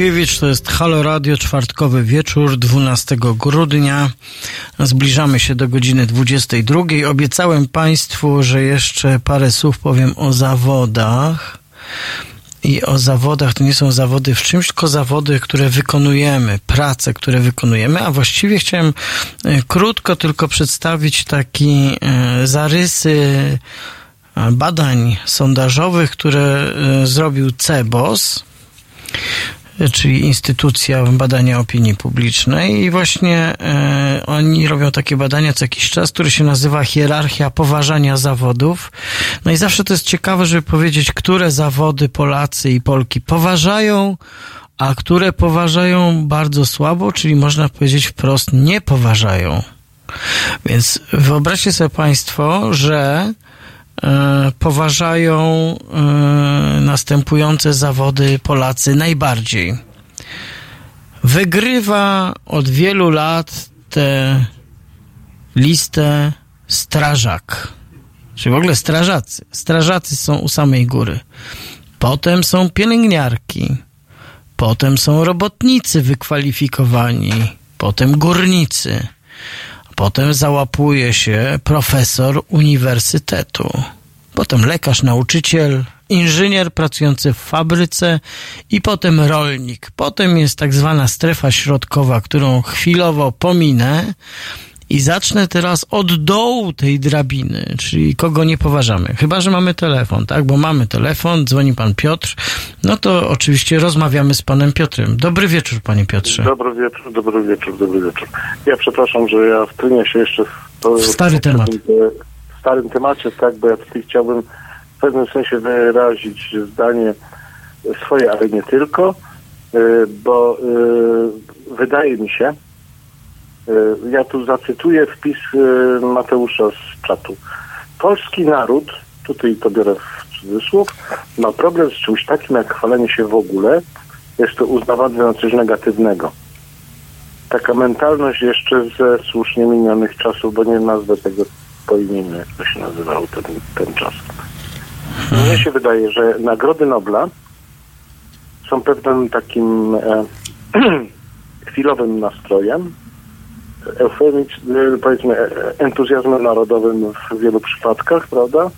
Roman Kurkiewicz, to jest Halo Radio, czwartkowy wieczór, 12 grudnia. Zbliżamy się do godziny 22. Obiecałem Państwu, że jeszcze parę słów powiem o zawodach. i o zawodach. To nie są zawody w czymś, tylko zawody, które wykonujemy, prace, które wykonujemy, a właściwie chciałem e, krótko tylko przedstawić taki e, zarysy e, badań sondażowych, które zrobił CEBOS czyli instytucja badania opinii publicznej i właśnie e, oni robią takie badania co jakiś czas, które się nazywa hierarchia poważania zawodów. No i zawsze to jest ciekawe, żeby powiedzieć, które zawody Polacy i Polki poważają, a które poważają bardzo słabo, czyli można powiedzieć wprost nie poważają. Więc wyobraźcie sobie Państwo, że poważają e, następujące zawody Polacy najbardziej. Wygrywa od wielu lat tę listę strażak. Czy w ogóle strażacy. Strażacy są u samej góry. Potem są pielęgniarki. Potem są robotnicy wykwalifikowani. Potem górnicy Potem załapuje się profesor uniwersytetu. Potem lekarz, nauczyciel, inżynier pracujący w fabryce i potem rolnik. Potem jest tak zwana strefa środkowa, którą chwilowo pominę i zacznę teraz od dołu tej drabiny, czyli kogo nie poważamy. Chyba, że mamy telefon, tak? Bo mamy telefon, dzwoni pan Piotr, no to oczywiście rozmawiamy z panem Piotrem. Dobry wieczór, panie Piotrze. Dobry wieczór, dobry wieczór, dobry wieczór. Ja przepraszam, że ja wtrynię się jeszcze w, to, w stary w, temat. W starym temacie, tak, bo ja tutaj chciałbym w pewnym sensie wyrazić zdanie swoje, ale nie tylko, y, bo y, wydaje mi się, E, ja tu zacytuję wpis e, Mateusza z czatu. Polski naród, tutaj to biorę w cudzysłów, ma problem z czymś takim jak chwalenie się w ogóle. Jest to uznawane za coś negatywnego. Taka mentalność jeszcze ze słusznie minionych czasów, bo nie nazwę tego po imieniu, jak to się nazywało ten, ten czas. Mnie się wydaje, że Nagrody Nobla są pewnym takim e, chwilowym nastrojem, eufemicz, powiedzmy, entuzjazmem narodowym w wielu przypadkach, prawda?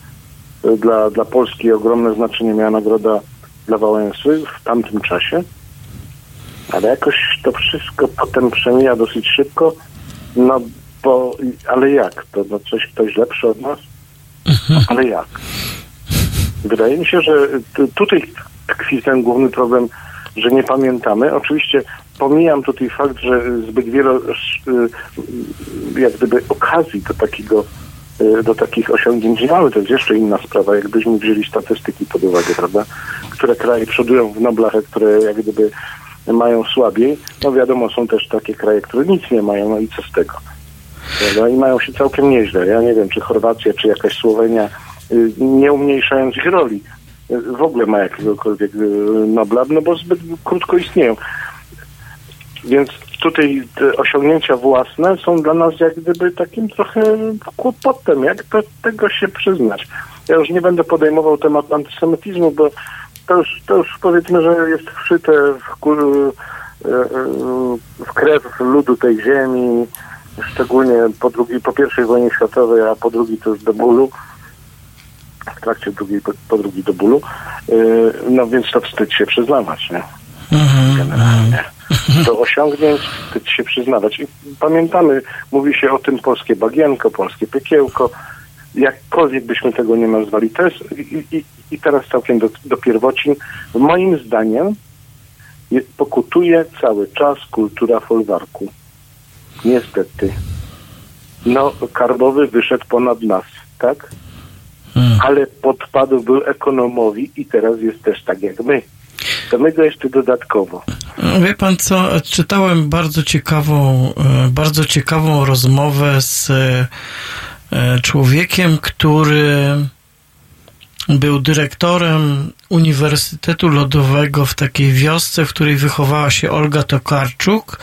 Dla, dla Polski ogromne znaczenie miała nagroda dla Wałęsy w tamtym czasie, ale jakoś to wszystko potem przemija dosyć szybko, no bo, ale jak? To no coś ktoś lepszy od nas? Ale jak? Wydaje mi się, że tutaj tkwi ten główny problem, że nie pamiętamy. Oczywiście pomijam tutaj fakt, że zbyt wiele y, jak gdyby okazji do takiego y, do takich osiągnięć nie mamy. To jest jeszcze inna sprawa, jakbyśmy wzięli statystyki pod uwagę, prawda? Które kraje przodują w Noblach, a które jak gdyby mają słabiej. No wiadomo, są też takie kraje, które nic nie mają, no i co z tego? Prawda? I mają się całkiem nieźle. Ja nie wiem, czy Chorwacja, czy jakaś Słowenia, y, nie umniejszając ich roli, w ogóle ma jakiegokolwiek Nobla, no bo zbyt krótko istnieją. Więc tutaj osiągnięcia własne są dla nas jak gdyby takim trochę kłopotem. Jak do tego się przyznać? Ja już nie będę podejmował tematu antysemityzmu, bo to już, to już powiedzmy, że jest wszyte w, e, e, w krew ludu tej ziemi, szczególnie po, drugiej, po pierwszej wojnie światowej, a po drugiej to już do bólu w trakcie drugiej, po, po drugiej do bólu. E, no więc to wstyd się przyznawać, nie? Mhm, Generalnie do osiągnięć wstyd się przyznawać. I pamiętamy, mówi się o tym polskie bagienko, polskie piekiełko, jakkolwiek byśmy tego nie nazwali. To jest, i, i, i teraz całkiem do, do pierwocin. Moim zdaniem pokutuje cały czas kultura folwarku. Niestety. No, Karbowy wyszedł ponad nas, tak? Hmm. Ale podpadł był ekonomowi i teraz jest też tak jak my. To my go jeszcze dodatkowo. Wie pan co, czytałem bardzo ciekawą, e, bardzo ciekawą rozmowę z e, człowiekiem, który był dyrektorem Uniwersytetu Lodowego w takiej wiosce, w której wychowała się Olga Tokarczuk,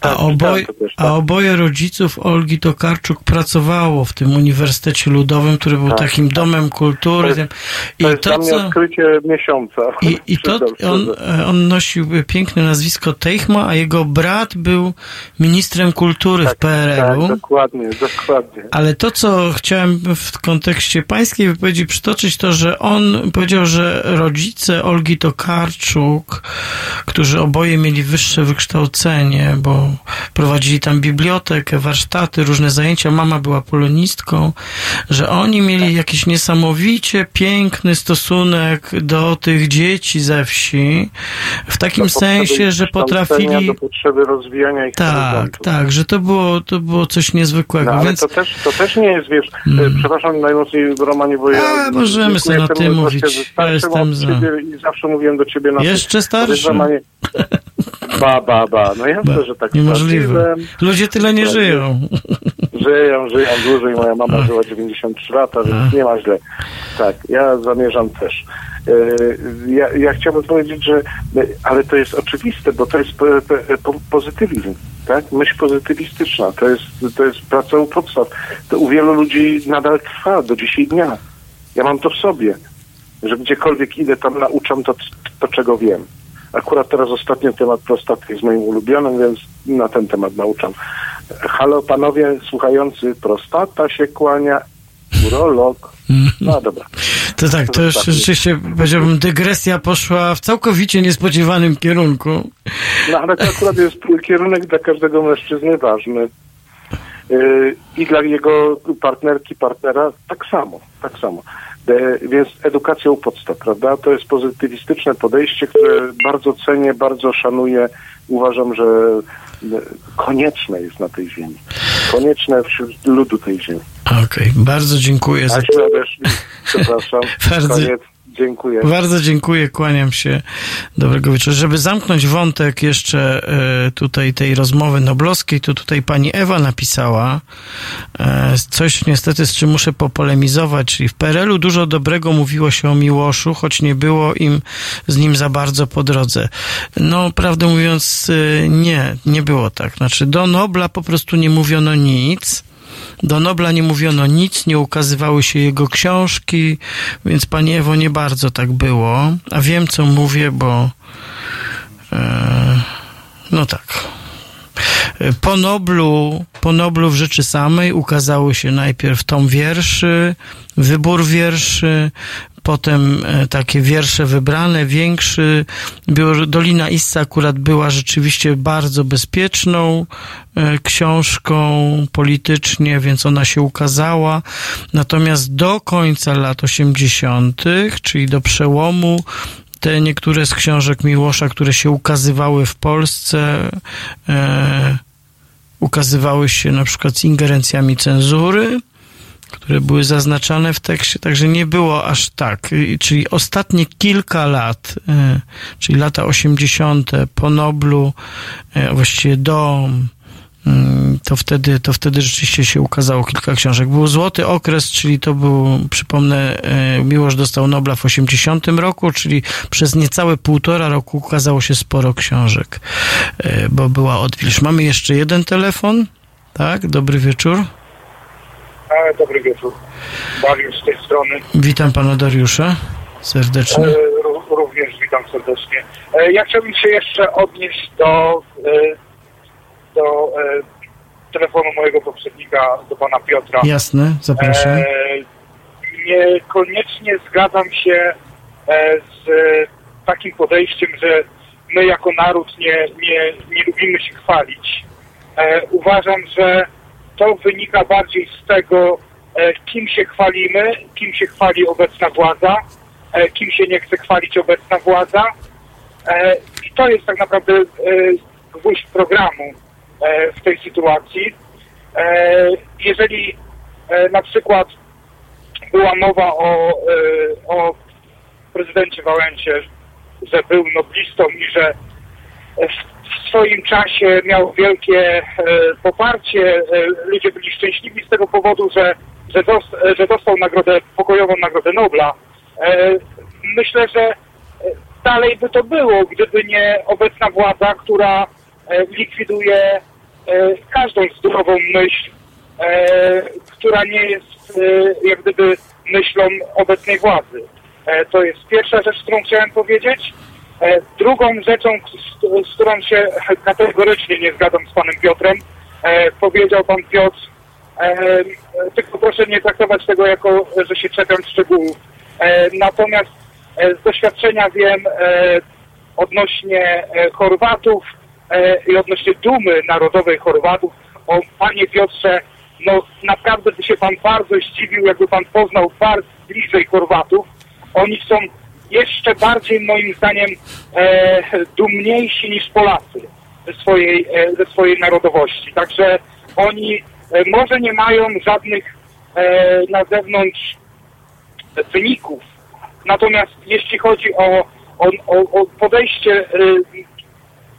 a, tak, oboje, tak. a oboje rodziców Olgi Tokarczuk pracowało w tym Uniwersytecie Ludowym, który był tak, takim tak. domem kultury. To jest, I to, to co, odkrycie miesiąca. I, i to on, on nosił piękne nazwisko Teichma, a jego brat był ministrem kultury tak, w PRL-u. Tak, dokładnie, dokładnie. Ale to, co chciałem w kontekście pańskiej wypowiedzi przytoczyć, to, że on powiedział, że rodzice Olgi Tokarczuk, którzy oboje mieli wyższe wykształcenie, bo prowadzili tam bibliotekę, warsztaty, różne zajęcia. Mama była polonistką, że oni mieli jakiś niesamowicie piękny stosunek do tych dzieci ze wsi, w takim sensie, że potrafili... Do potrzeby rozwijania ich Tak, tak, że to było, to było coś niezwykłego, No, ale więc... to, też, to też nie jest, wiesz, Mm. e, przepraszam najmocniej Romanie, bo ja... A, możemy sobie na dziękuję ty temu mówić. Ja jestem za. ciebie I zawsze mówiłem do ciebie na. Jeszcze starszy? Ba, ba, ba. No jasne, że tak Niemożliwe. Ludzie tyle nie żyją. Żyją, żyją dłużej. Moja mama A. żyła 93 lata, więc A. nie ma źle. Tak, ja zamierzam też. E, Ja, ja chciałbym powiedzieć, że ale to jest oczywiste, bo to jest po, po, pozytywizm, tak? Myśl pozytywistyczna, to jest, to jest praca u podstaw. To u wielu ludzi nadal trwa do dzisiaj dnia. Ja mam to w sobie, że gdziekolwiek idę, tam nauczam to, to czego wiem. Akurat teraz ostatnio temat prostaty jest moim ulubionym, więc na ten temat nauczam. Halo panowie słuchający, prostata się kłania, urolog. No dobra. To tak, to już rzeczywiście, powiedziałbym, dygresja poszła w całkowicie niespodziewanym kierunku. No ale to akurat jest kierunek dla każdego mężczyzny ważny. Yy, I dla jego partnerki, partnera tak samo, tak samo. E, Więc edukacja u podstaw, prawda? To jest pozytywistyczne podejście, które bardzo cenię, bardzo szanuję. Uważam, że e, konieczne jest na tej ziemi. Konieczne wśród ludu tej ziemi. Okej, bardzo dziękuję za odeszli. Przepraszam. Bardzo- Koniec. Dziękuję. Bardzo dziękuję, kłaniam się. Dobrego wieczoru. Żeby zamknąć wątek jeszcze e, tutaj tej rozmowy noblowskiej, to tutaj pani Ewa napisała e, coś niestety, z czym muszę popolemizować, czyli w PRL-u dużo dobrego mówiło się o Miłoszu, choć nie było im z nim za bardzo po drodze. No, prawdę mówiąc, e, nie, nie było tak. Znaczy, do Nobla po prostu nie mówiono nic. Do Nobla nie mówiono nic, nie ukazywały się jego książki, więc Pani Ewo nie bardzo tak było. A wiem, co mówię, bo. E, no tak. Po Noblu, po Noblu w rzeczy samej ukazały się najpierw tom wierszy, wybór wierszy, potem e, takie wiersze wybrane, większy. Dolina Issa akurat była rzeczywiście bardzo bezpieczną e, książką politycznie, więc ona się ukazała. Natomiast do końca lat 80., czyli do przełomu, te niektóre z książek Miłosza, które się ukazywały w Polsce, e, ukazywały się na przykład z ingerencjami cenzury, które były zaznaczane w tekście, także nie było aż tak. Czyli ostatnie kilka lat, e, czyli lata 80. po Noblu, e, właściwie do to wtedy, to wtedy rzeczywiście się ukazało kilka książek. Był złoty okres, czyli to był, przypomnę, e, Miłosz dostał Nobla w 80 roku, czyli przez niecałe półtora roku ukazało się sporo książek, e, bo była odwilż. Mamy jeszcze jeden telefon. Tak, dobry wieczór. E, Dobry wieczór. Dariusz z tej strony. Witam pana Dariusza serdecznie. Ró- Również witam serdecznie. Ja chciałbym się jeszcze odnieść do, do e, telefonu mojego poprzednika, do pana Piotra. Jasne, zapraszam. E, Niekoniecznie zgadzam się e, z takim podejściem, że my jako naród nie, nie, nie lubimy się chwalić. E, Uważam, że to wynika bardziej z tego, e, kim się chwalimy, kim się chwali obecna władza, e, kim się nie chce chwalić obecna władza. E, I to jest tak naprawdę e, gwóźdź programu e, w tej sytuacji. E, Jeżeli e, na przykład była mowa o, e, o prezydencie Wałęsie, że był noblistą i że w swoim czasie miał wielkie e, poparcie. E, ludzie byli szczęśliwi z tego powodu, że, że, dos, e, że dostał nagrodę, pokojową Nagrodę Nobla. E, myślę, że e, dalej by to było, gdyby nie obecna władza, która e, likwiduje e, każdą zdrową myśl, e, która nie jest e, jak gdyby myślą obecnej władzy. To jest pierwsza rzecz, którą chciałem powiedzieć. Drugą rzeczą, z, którą się kategorycznie nie zgadzam z panem Piotrem, powiedział pan Piotr, tylko proszę nie traktować tego jako, że się czepiam szczegółów. Natomiast z doświadczenia wiem odnośnie Chorwatów i odnośnie dumy narodowej Chorwatów. O panie Piotrze, no naprawdę by się pan bardzo zdziwił, jakby pan poznał bardzo bliżej Chorwatów. Oni są jeszcze bardziej moim zdaniem e, dumniejsi niż Polacy ze swojej, e, ze swojej narodowości. Także oni e, może nie mają żadnych e, na zewnątrz wyników, natomiast jeśli chodzi o, o, o, o podejście, e,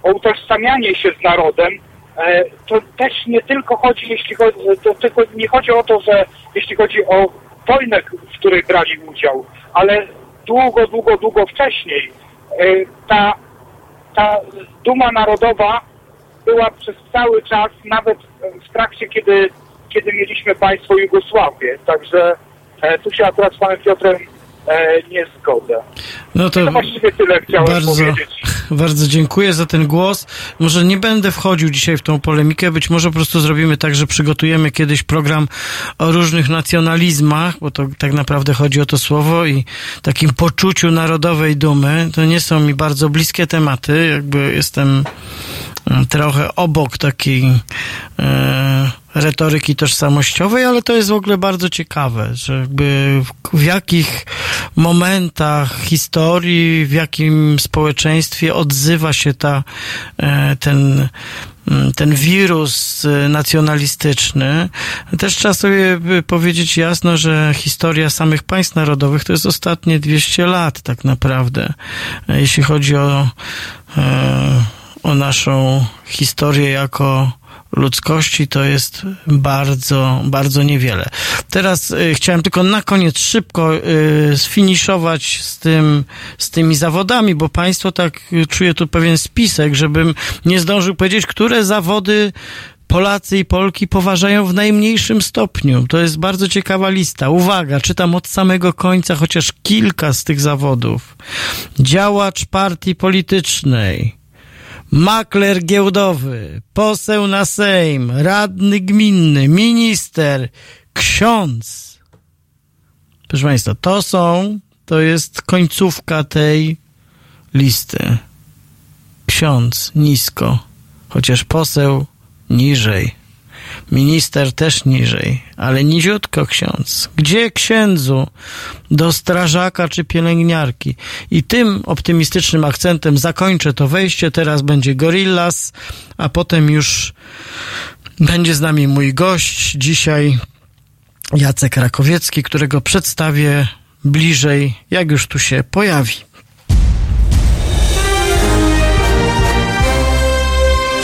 o utożsamianie się z narodem, e, to też nie tylko chodzi, jeśli chodzi, to tylko nie chodzi o to, że jeśli chodzi o wojnę, w której brali udział, ale długo, długo, długo wcześniej e, ta, ta duma narodowa była przez cały czas, nawet w trakcie, kiedy, kiedy mieliśmy państwo Jugosławię. Także e, tu się akurat z panem Piotrem e, nie zgodzę. No to to właściwie tyle chciałem bardzo, powiedzieć. bardzo dziękuję za ten głos. Może nie będę wchodził dzisiaj w tą polemikę, być może po prostu zrobimy tak, że przygotujemy kiedyś program o różnych nacjonalizmach, bo to tak naprawdę chodzi o to słowo i takim poczuciu narodowej dumy. To nie są mi bardzo bliskie tematy, jakby jestem trochę obok takiej e, retoryki tożsamościowej, ale to jest w ogóle bardzo ciekawe, że jakby w, w jakich momentach historii, w jakim społeczeństwie odzywa się ta, e, ten, mm, ten wirus e, nacjonalistyczny. Też trzeba sobie powiedzieć jasno, że historia samych państw narodowych to jest ostatnie 200 lat tak naprawdę. Jeśli chodzi o, o naszą historię jako ludzkości to jest bardzo, bardzo niewiele. Teraz y, chciałem tylko na koniec szybko y, sfiniszować z tym, z tymi zawodami, bo państwo tak y, czuję tu pewien spisek, żebym nie zdążył powiedzieć, które zawody Polacy i Polki poważają w najmniejszym stopniu. To jest bardzo ciekawa lista. Uwaga, czytam od samego końca chociaż kilka z tych zawodów. Działacz partii politycznej, makler giełdowy, poseł na Sejm, radny gminny, minister, ksiądz. Proszę Państwa, to są, to jest końcówka tej listy. Ksiądz nisko, chociaż poseł niżej. Minister też niżej, ale niziutko ksiądz. Gdzie księdzu do strażaka czy pielęgniarki? I tym optymistycznym akcentem zakończę to wejście. Teraz będzie Gorillas, a potem już będzie z nami mój gość. Dzisiaj Jacek Rakowiecki, którego przedstawię bliżej, jak już tu się pojawi.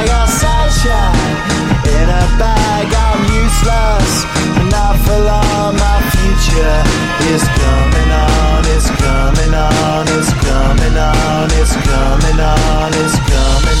got sunshine in a bag. I'm useless, not for long. My future is coming on. It's coming on. It's coming on. It's coming on. It's coming on.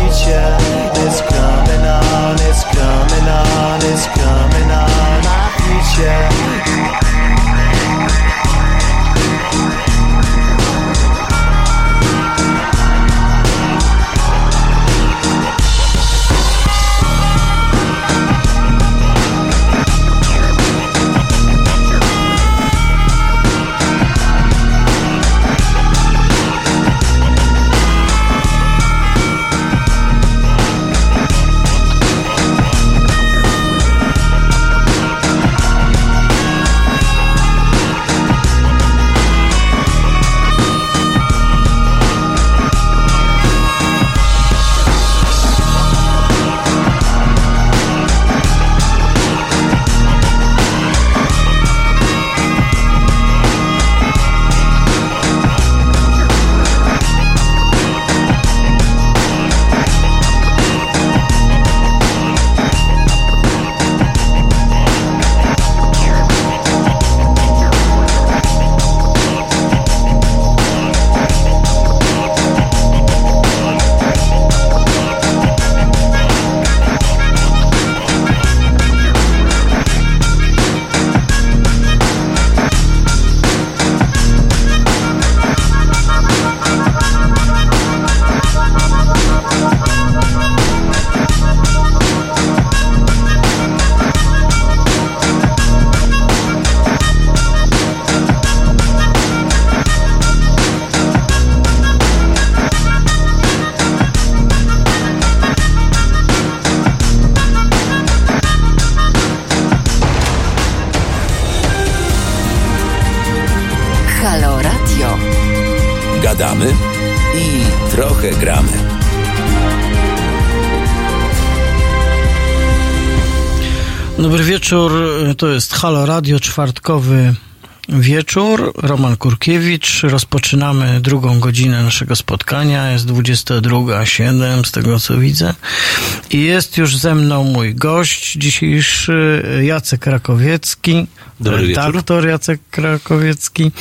is coming on. It's coming on. It's coming on. My future. Radio, czwartkowy wieczór. Roman Kurkiewicz. Rozpoczynamy drugą godzinę naszego spotkania. Jest 22.07 z tego co widzę. I jest już ze mną mój gość dzisiejszy, Jacek Krakowiecki. Dobry wieczór. redaktor Jacek Krakowiecki,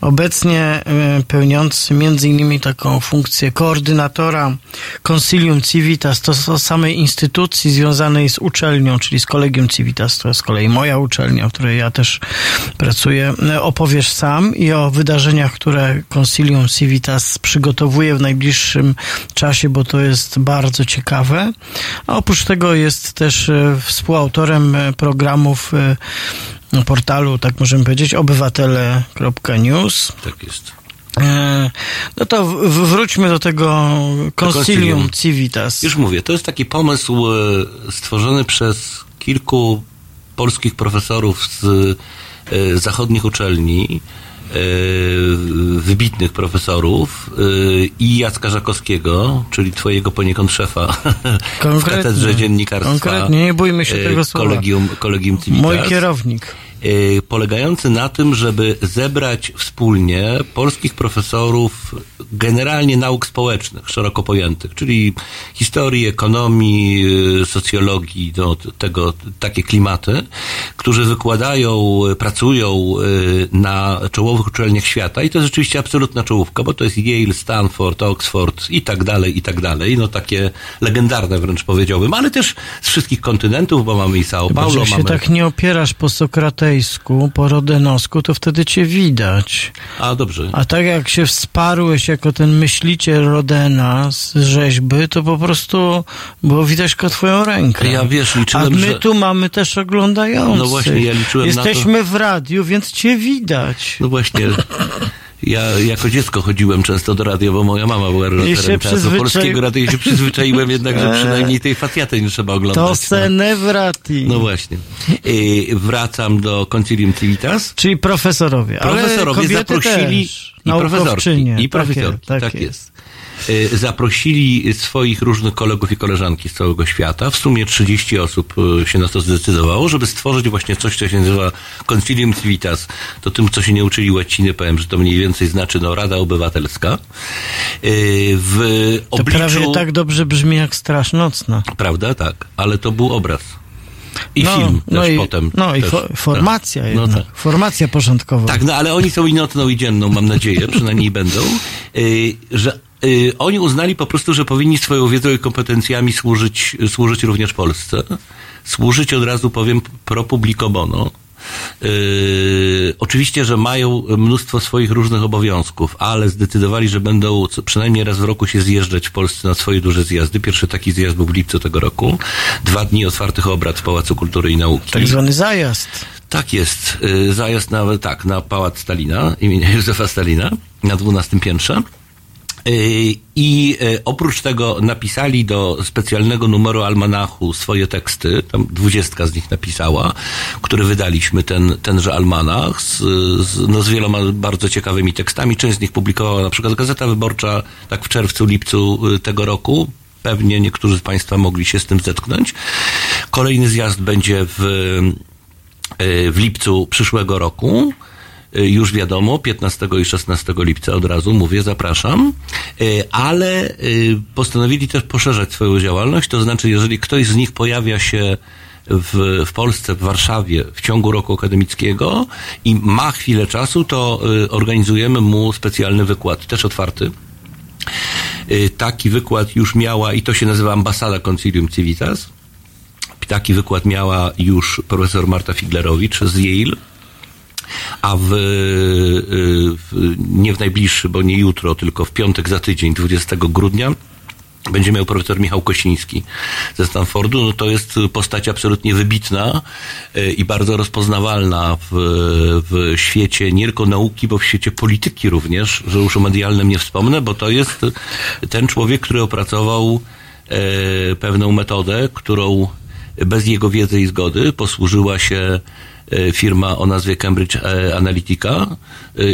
obecnie e, pełniący innymi taką funkcję koordynatora Consilium Civitas, to samej instytucji związanej z uczelnią, czyli z Kolegium Civitas, to jest z kolei moja uczelnia, w której ja też pracuję. E, Opowiesz sam i o wydarzeniach, które Consilium Civitas przygotowuje w najbliższym czasie, bo to jest bardzo ciekawe. A oprócz tego jest też e, współautorem programów portalu, tak możemy powiedzieć, obywatele.news. Tak jest. E, No to wróćmy do tego Concilium Civitas. Już mówię, to jest taki pomysł e, stworzony przez kilku polskich profesorów z e, zachodnich uczelni, wybitnych profesorów i Jacka Żakowskiego, czyli twojego poniekąd szefa w katedrze dziennikarstwa. Konkretnie, nie bójmy się tego słowa. Kolegium, kolegium. Mój kierownik. Y, polegający na tym, żeby zebrać wspólnie polskich profesorów generalnie nauk społecznych, szeroko pojętych, czyli historii, ekonomii, y, socjologii, no, tego, takie klimaty, którzy wykładają, pracują y, na czołowych uczelniach świata. I to jest rzeczywiście absolutna czołówka, bo to jest Yale, Stanford, Oxford i tak dalej, i tak dalej, no takie legendarne wręcz powiedziałbym, ale też z wszystkich kontynentów, bo mamy i Sao Paulo, że mamy... się tak nie opierasz po Po rodenosku, to wtedy cię widać. A, dobrze. A tak jak się wsparłeś jako ten myśliciel Rodena z rzeźby, to po prostu było widać tylko twoją rękę. Ja wiesz, liczyłem, A my że... tu mamy też oglądających. No właśnie, ja liczyłem Jesteśmy na to... w radiu, więc cię widać. No właśnie... Ja jako dziecko chodziłem często do radia, bo moja mama była redaktorem czasu przyzwyczai... polskiego radia i się przyzwyczaiłem jednak, że przynajmniej tej facjaty nie trzeba oglądać. To se ne wrati. No właśnie. I wracam do Concilium Civitas. Czyli profesorowie. Profesorowie zaprosili też. i profesorki. I tak profesorki, tak, tak jest. jest. Zaprosili swoich różnych kolegów i koleżanki z całego świata. W sumie 30 osób się na to zdecydowało, żeby stworzyć właśnie coś, co się nazywa Concilium Civitas. To tym, co się nie uczyli łaciny, powiem, że to mniej więcej znaczy no, Rada Obywatelska. W to obliczu... prawie tak dobrze brzmi jak Straż Nocna. Prawda? Tak. Ale to był obraz. I no, film no też i, potem. No też, i fo formacja tak. jednak. No tak. Formacja porządkowa. Tak, no ale oni są i nocną i dzienną, mam nadzieję, przynajmniej będą, że yy, oni uznali po prostu, że powinni swoją wiedzą i kompetencjami służyć, służyć również Polsce. Służyć od razu powiem pro publico bono. Yy, oczywiście, że mają mnóstwo swoich różnych obowiązków, ale zdecydowali, że będą co, przynajmniej raz w roku się zjeżdżać w Polsce na swoje duże zjazdy. Pierwszy taki zjazd był w lipcu tego roku. Dwa dni otwartych obrad w Pałacu Kultury i Nauki. Tak zwany zajazd. Tak jest. Yy, zajazd na, tak, na Pałac Stalina, imienia Józefa Stalina, na 12 piętrze. I oprócz tego napisali do specjalnego numeru almanachu swoje teksty, tam dwudziestka z nich napisała, który wydaliśmy, ten, tenże almanach, z, z, no z wieloma bardzo ciekawymi tekstami. Część z nich publikowała na przykład Gazeta Wyborcza, tak w czerwcu, lipcu tego roku. Pewnie niektórzy z Państwa mogli się z tym zetknąć. Kolejny zjazd będzie w, w lipcu przyszłego roku już wiadomo, 15 i 16 lipca od razu mówię, zapraszam, ale postanowili też poszerzać swoją działalność, to znaczy, jeżeli ktoś z nich pojawia się w, w Polsce, w Warszawie w ciągu roku akademickiego i ma chwilę czasu, to organizujemy mu specjalny wykład, też otwarty. Taki wykład już miała, i to się nazywa Ambasada Concilium Civitas, taki wykład miała już profesor Marta Figlerowicz z Yale, a w, w, nie w najbliższy, bo nie jutro, tylko w piątek za tydzień, 20 grudnia, będzie miał profesor Michał Kosiński ze Stanfordu. No to jest postać absolutnie wybitna i bardzo rozpoznawalna w, w świecie nie tylko nauki, bo w świecie polityki również, że już o medialnym nie wspomnę, bo to jest ten człowiek, który opracował e, pewną metodę, którą bez jego wiedzy i zgody posłużyła się firma o nazwie Cambridge Analytica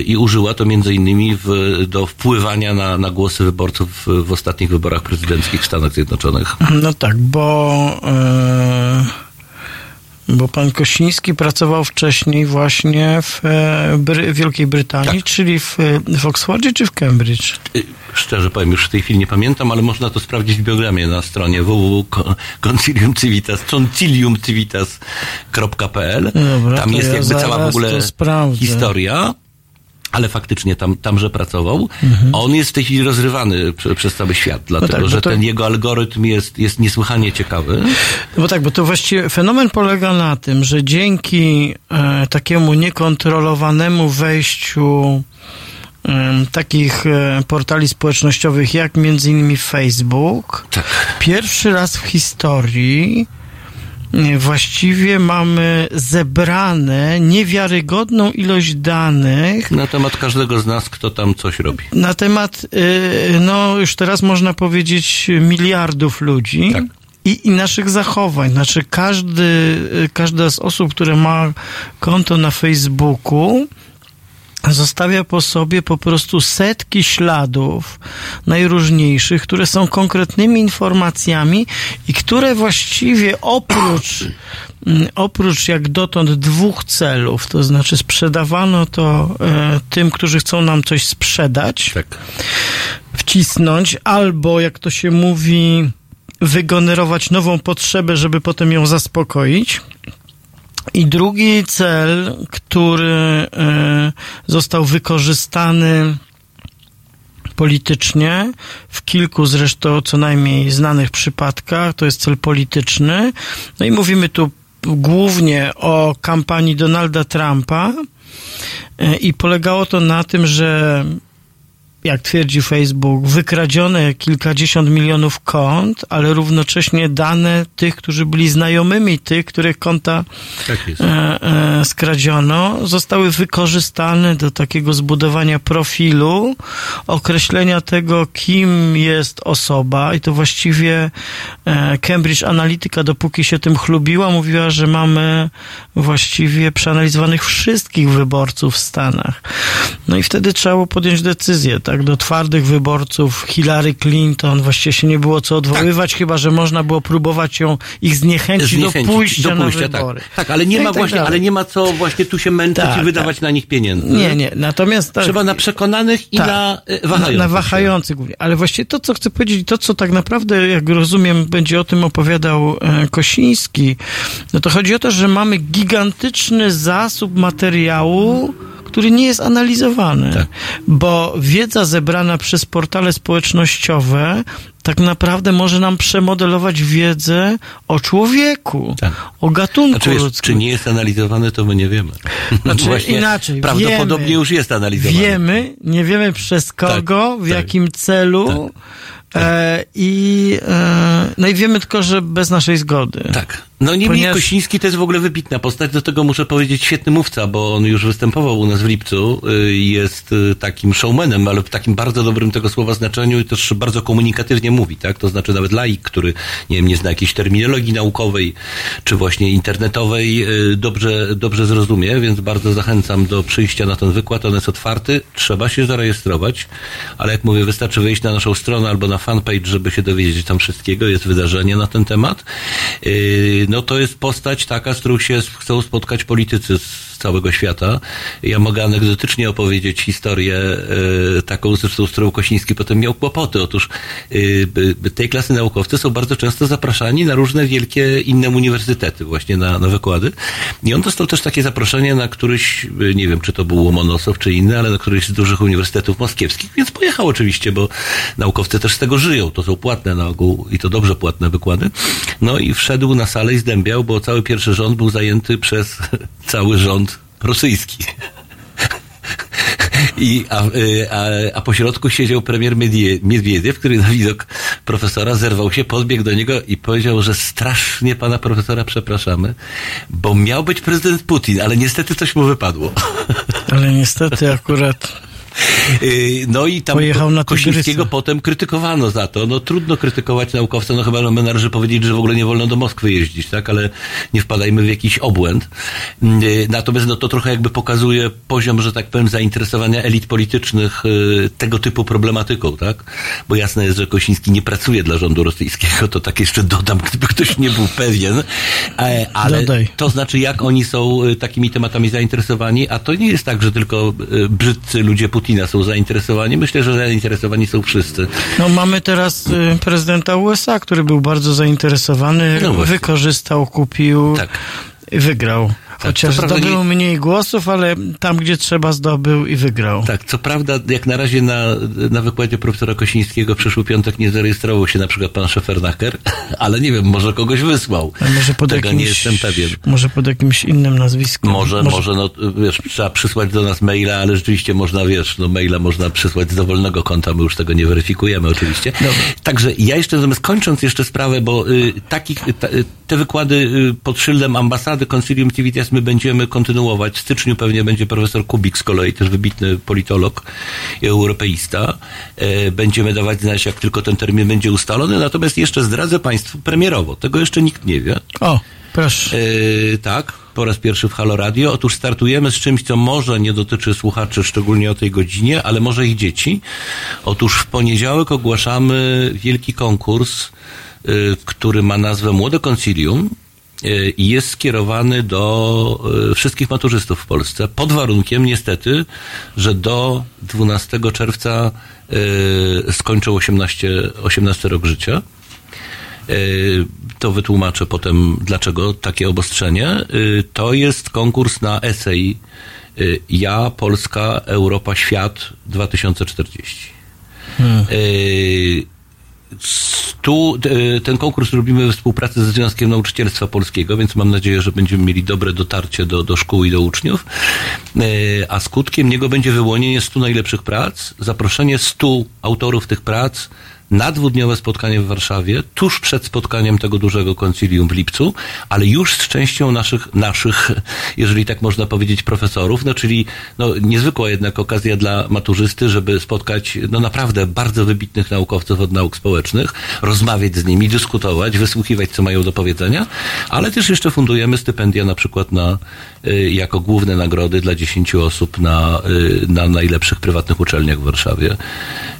i użyła to między innymi w, do wpływania na, na głosy wyborców w, w, ostatnich wyborach prezydenckich w Stanach Zjednoczonych. No tak, bo yy, bo pan Kosiński pracował wcześniej właśnie w Bry Wielkiej Brytanii, Tak. czyli w, w Oxfordzie czy w Cambridge? Szczerze powiem, już w tej chwili nie pamiętam, ale można to sprawdzić w biogramie na stronie www.conciliumcivitas, conciliumcivitas.pl. Dobra, Tam jest ja jakby cała w ogóle historia. Ale faktycznie tam, tamże pracował. Mhm. On jest w tej chwili rozrywany prze, przez cały świat, dlatego tak, bo że to- ten jego algorytm jest, jest niesłychanie ciekawy. No bo tak, bo to właściwie fenomen polega na tym, że dzięki e, takiemu niekontrolowanemu wejściu takich e, portali społecznościowych jak między innymi Facebook, Tak. pierwszy raz w historii właściwie mamy zebrane niewiarygodną ilość danych Na temat każdego z nas, kto tam coś robi. na temat, y, no już teraz można powiedzieć, miliardów ludzi. Tak. I, I naszych zachowań. Znaczy, każdy, y, każda z osób, które ma konto na Facebooku, zostawia po sobie po prostu setki śladów najróżniejszych, które są konkretnymi informacjami i które właściwie oprócz, oprócz jak dotąd dwóch celów, to znaczy sprzedawano to e, tym, którzy chcą nam coś sprzedać, Tak. wcisnąć, albo jak to się mówi, wygenerować nową potrzebę, żeby potem ją zaspokoić. I drugi cel, który e, został wykorzystany politycznie w kilku zresztą co najmniej znanych przypadkach, to jest cel polityczny. No i mówimy tu głównie o kampanii Donalda Trumpa E, i polegało to na tym, że jak twierdzi Facebook, wykradzione kilkadziesiąt milionów kont, ale równocześnie dane tych, którzy byli znajomymi tych, których konta Tak e, e, skradziono, zostały wykorzystane do takiego zbudowania profilu, określenia tego, kim jest osoba i to właściwie e, Cambridge Analytica, dopóki się tym chlubiła, mówiła, że mamy właściwie przeanalizowanych wszystkich wyborców w Stanach. No i wtedy trzeba było podjąć decyzję, tak, do twardych wyborców Hillary Clinton właściwie się nie było co odwoływać, chyba, że można było próbować ją, ich zniechęcić, Zniechęcić, do pójścia, do pójścia na tak. wybory. tak, ale nie No ma tak właśnie, dalej. ale nie ma co właśnie tu się męczyć Tak, i wydawać na nich pieniędzy. Nie, nie. Natomiast tak, Trzeba na przekonanych i Tak. na e, na, wahających. na się. wahających głównie. Ale właściwie to, co chcę powiedzieć, to, co tak naprawdę, jak rozumiem, będzie o tym opowiadał e, Kosiński, no to chodzi o to, że mamy gigantyczny zasób materiału, który nie jest analizowany. Tak. Bo wiedza zebrana przez portale społecznościowe tak naprawdę może nam przemodelować wiedzę o człowieku, o gatunku Znaczy, czy nie jest analizowane, to my nie wiemy. Znaczy, Właśnie inaczej, Prawdopodobnie wiemy, już jest analizowane. Wiemy, nie wiemy przez kogo, w jakim celu e, i e, no i wiemy tylko, że bez naszej zgody. Tak. No niemniej Ponieważ- Kosiński to jest w ogóle wybitna postać, do tego muszę powiedzieć świetny mówca, bo on już występował u nas w lipcu, y, jest y, takim showmanem, ale w takim bardzo dobrym tego słowa znaczeniu i też bardzo komunikatywnie mówi, tak? To znaczy nawet laik, który nie wiem, nie zna jakiejś terminologii naukowej, czy właśnie internetowej, y, dobrze, dobrze zrozumie, więc bardzo zachęcam do przyjścia na ten wykład, on jest otwarty, trzeba się zarejestrować, ale jak mówię, wystarczy wejść na naszą stronę albo na fanpage, żeby się dowiedzieć tam wszystkiego, jest wydarzenie na ten temat. No to jest postać taka, z którą się chcą spotkać politycy z całego świata. Ja mogę anegdotycznie opowiedzieć historię e, taką, zresztą z którą Kosiński potem miał kłopoty. Otóż by tej klasy naukowcy są bardzo często zapraszani na różne wielkie inne uniwersytety, właśnie na, na wykłady. I on dostał też takie zaproszenie na któryś, e, nie wiem, czy to był Łomonosow, czy inny, ale na któryś z dużych uniwersytetów moskiewskich, więc pojechał oczywiście, bo naukowcy też z tego żyją. To są płatne na ogół i to dobrze płatne wykłady. No i wszedł na salę i zdębiał, bo cały pierwszy rząd był zajęty przez cały rząd rosyjski. I, a, a, a po środku siedział premier Miedwiediew, który na widok profesora zerwał się, podbiegł do niego i powiedział, że strasznie pana profesora przepraszamy, bo miał być prezydent Putin, ale niestety coś mu wypadło. Ale niestety akurat No i tam Pojechał na Kosińskiego potem krytykowano za to. No trudno krytykować naukowca, no chyba no, należy powiedzieć, że w ogóle nie wolno do Moskwy jeździć, tak? Ale nie wpadajmy w jakiś obłęd. Yy, Natomiast no to trochę jakby pokazuje poziom, że tak powiem, zainteresowania elit politycznych yy, tego typu problematyką, tak? Bo jasne jest, że Kosiński nie pracuje dla rządu rosyjskiego, to tak jeszcze dodam, gdyby ktoś nie był pewien. E, Ale Dodaj. to znaczy, jak oni są y, takimi tematami zainteresowani, a to nie jest tak, że tylko y, brzydcy ludzie Putina są zainteresowani. Myślę, że zainteresowani są wszyscy. No mamy teraz y, prezydenta USA, który był bardzo zainteresowany, No wykorzystał, kupił Tak. i wygrał. Chociaż co prawda zdobył mniej głosów, ale tam, gdzie trzeba, zdobył i wygrał. Tak, co prawda, jak na razie na, na wykładzie profesora Kosińskiego przyszły piątek nie zarejestrował się na przykład pan Szefernaker, ale nie wiem, może kogoś wysłał. A może pod Tego jakimś, nie jestem pewien. Może pod jakimś innym nazwiskiem. Może, może, no, wiesz, trzeba przysłać do nas maila, ale rzeczywiście można, wiesz, no maila można przysłać z dowolnego konta, my już tego nie weryfikujemy oczywiście. Także ja jeszcze, natomiast kończąc jeszcze sprawę, bo y, takich, y, y, te wykłady y, pod szyldem ambasady Concilium Civitas my będziemy kontynuować. W styczniu pewnie będzie profesor Kubik z kolei, też wybitny politolog i europeista. E, będziemy dawać znać, jak tylko ten termin będzie ustalony, natomiast jeszcze zdradzę Państwu premierowo, tego jeszcze nikt nie wie. O, proszę. E, tak, po raz pierwszy w Halo Radio. Otóż startujemy z czymś, co może nie dotyczy słuchaczy, szczególnie o tej godzinie, ale może ich dzieci. Otóż w poniedziałek ogłaszamy wielki konkurs, y, który ma nazwę Młode Concilium i jest skierowany do y, wszystkich maturzystów w Polsce, pod warunkiem niestety, że do 12 czerwca y, skończą 18, 18 rok życia. To wytłumaczę potem, dlaczego takie obostrzenie. To jest konkurs na esej Ja, Polska, Europa, Świat 2040. Hmm. Tu y, ten konkurs robimy we współpracy ze Związkiem Nauczycielstwa Polskiego, więc mam nadzieję, że będziemy mieli dobre dotarcie do, do szkół i do uczniów. Y, A skutkiem niego będzie wyłonienie 100 najlepszych prac, zaproszenie 100 autorów tych prac na dwudniowe spotkanie w Warszawie, tuż przed spotkaniem tego dużego koncilium w lipcu, ale już z częścią naszych, naszych, jeżeli tak można powiedzieć, profesorów, no czyli no, niezwykła jednak okazja dla maturzysty, żeby spotkać no naprawdę bardzo wybitnych naukowców od nauk społecznych, rozmawiać z nimi, dyskutować, wysłuchiwać, co mają do powiedzenia, ale też jeszcze fundujemy stypendia na przykład na, jako główne nagrody dla 10 osób na, y, na najlepszych prywatnych uczelniach w Warszawie,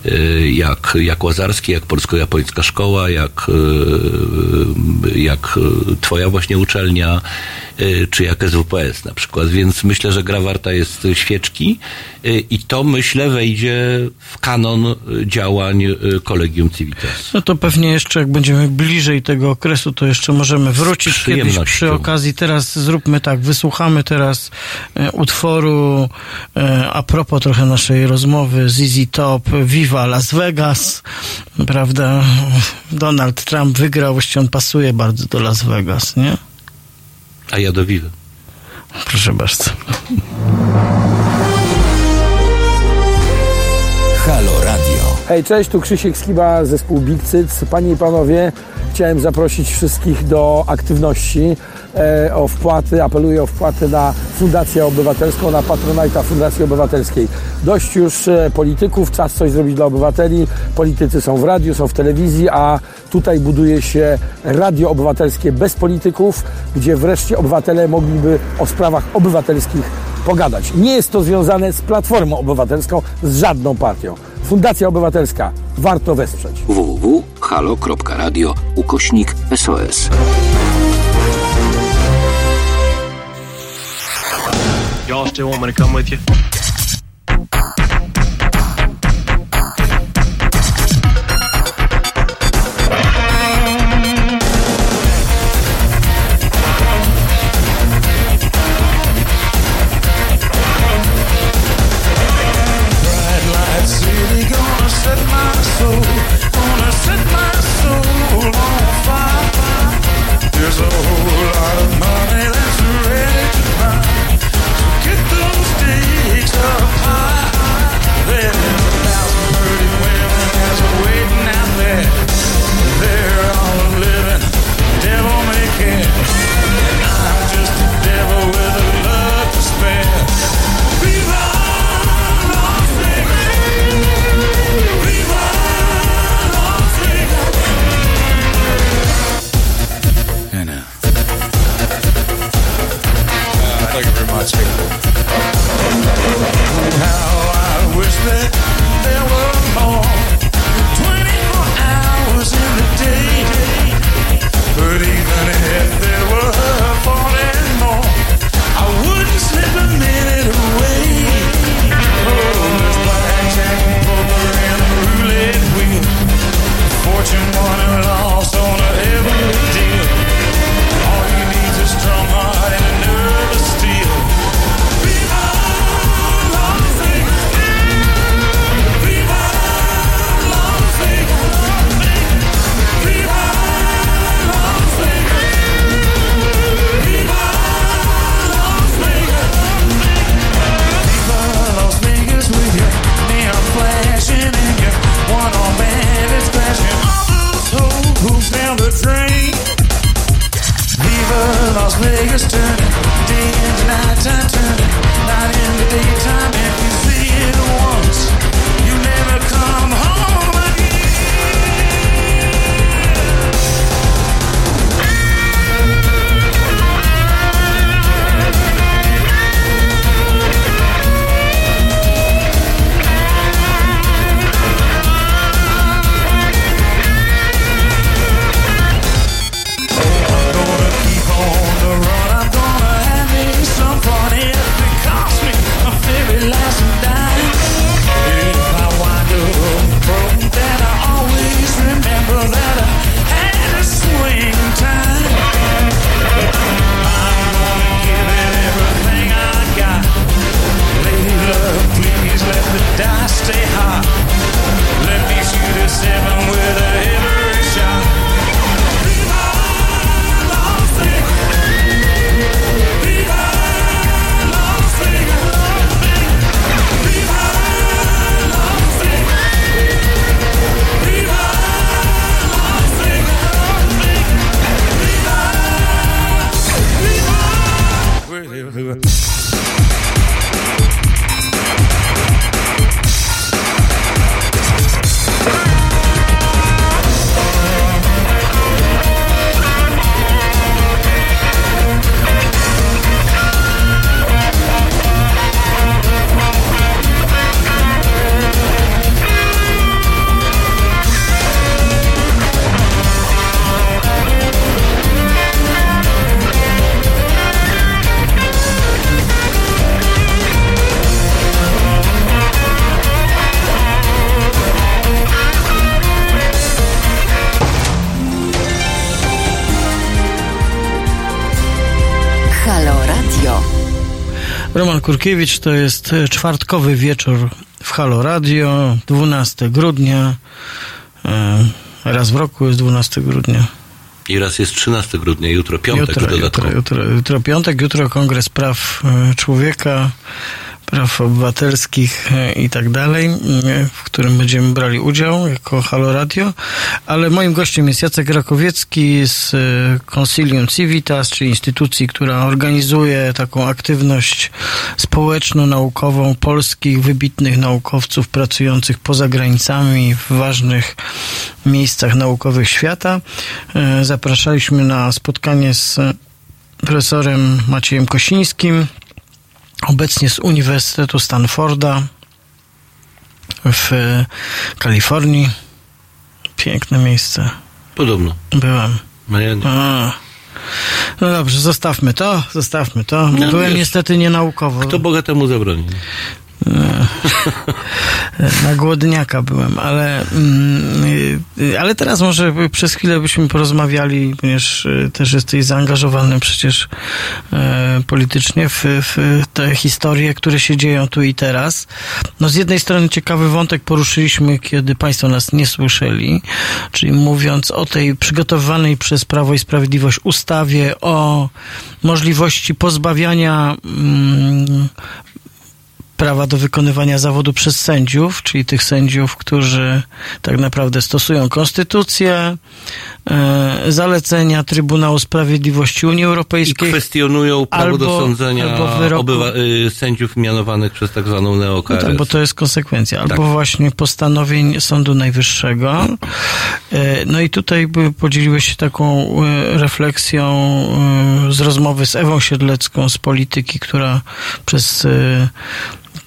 y, jak, jak Łazarski, jak Polsko-Japońska Szkoła, jak, y, jak y, twoja właśnie uczelnia, y, czy jak SWPS na przykład, więc myślę, że gra warta jest świeczki y, i to myślę wejdzie w kanon y, działań y, Collegium Civitas. No to pewnie jeszcze, jak będziemy bliżej tego okresu, to jeszcze możemy wrócić kiedyś przy okazji. Teraz zróbmy tak, wysłuchamy teraz e, utworu e, a propos trochę naszej rozmowy ZZ Top, Viva Las Vegas, prawda? Donald Trump wygrał, właściwie on pasuje bardzo do Las Vegas, nie? A ja do Vive. Proszę bardzo. Halo Radio. Hej, cześć, tu Krzysiek Skiba, zespół Big Cyc. Panie i panowie, chciałem zaprosić wszystkich do aktywności, e, o wpłaty, apeluję o wpłaty na Fundację Obywatelską, na Patronajta Fundacji Obywatelskiej. Dość już e, polityków, czas coś zrobić dla obywateli. Politycy są w radiu, są w telewizji, a tutaj buduje się radio obywatelskie bez polityków, gdzie wreszcie obywatele mogliby o sprawach obywatelskich pogadać. Nie jest to związane z Platformą Obywatelską, z żadną partią. Fundacja Obywatelska. Warto wesprzeć. www.halo.radio ukośnik SOS. Y'all still want me to come with you? There's a it Kurkiewicz to jest e, czwartkowy wieczór w Halo Radio, 12 grudnia. E, Raz w roku jest 12 grudnia. I raz jest 13 grudnia, jutro piątek Jutro, dodatkowo. jutro, jutro, jutro piątek, jutro Kongres Praw e, Człowieka, Praw Obywatelskich i tak dalej, w którym będziemy brali udział jako Halo Radio. Ale moim gościem jest Jacek Rakowiecki z Consilium Civitas, czyli instytucji, która organizuje taką aktywność społeczno-naukową polskich wybitnych naukowców pracujących poza granicami w ważnych miejscach naukowych świata. E, Zapraszaliśmy na spotkanie z profesorem Maciejem Kosińskim, obecnie z Uniwersytetu Stanforda w Kalifornii. Piękne miejsce. Podobno. Byłem. No ja nie. A. No dobrze, zostawmy to, zostawmy to. No, Byłem wiesz, niestety nienaukowo. Kto bogatemu zabroni? Na głodniaka byłem, ale, mm, y, ale teraz może przez chwilę byśmy porozmawiali, ponieważ y, też jesteś zaangażowany przecież e, politycznie w, w te historie, które się dzieją tu i teraz. No z jednej strony ciekawy wątek poruszyliśmy, kiedy Państwo nas nie słyszeli, czyli mówiąc o tej przygotowywanej przez Prawo i Sprawiedliwość ustawie o możliwości pozbawiania mm, prawa do wykonywania zawodu przez sędziów, czyli tych sędziów, którzy tak naprawdę stosują konstytucję, e, zalecenia Trybunału Sprawiedliwości Unii I Europejskiej. kwestionują prawo albo- do sądzenia albo wyroku- obywa- y, sędziów mianowanych przez tak zwaną No neokarę. tak, bo to jest konsekwencja. Albo Tak. właśnie postanowień Sądu Najwyższego. E, No i tutaj podzieliłeś się taką e, refleksją z rozmowy z Ewą Siedlecką z polityki, która przez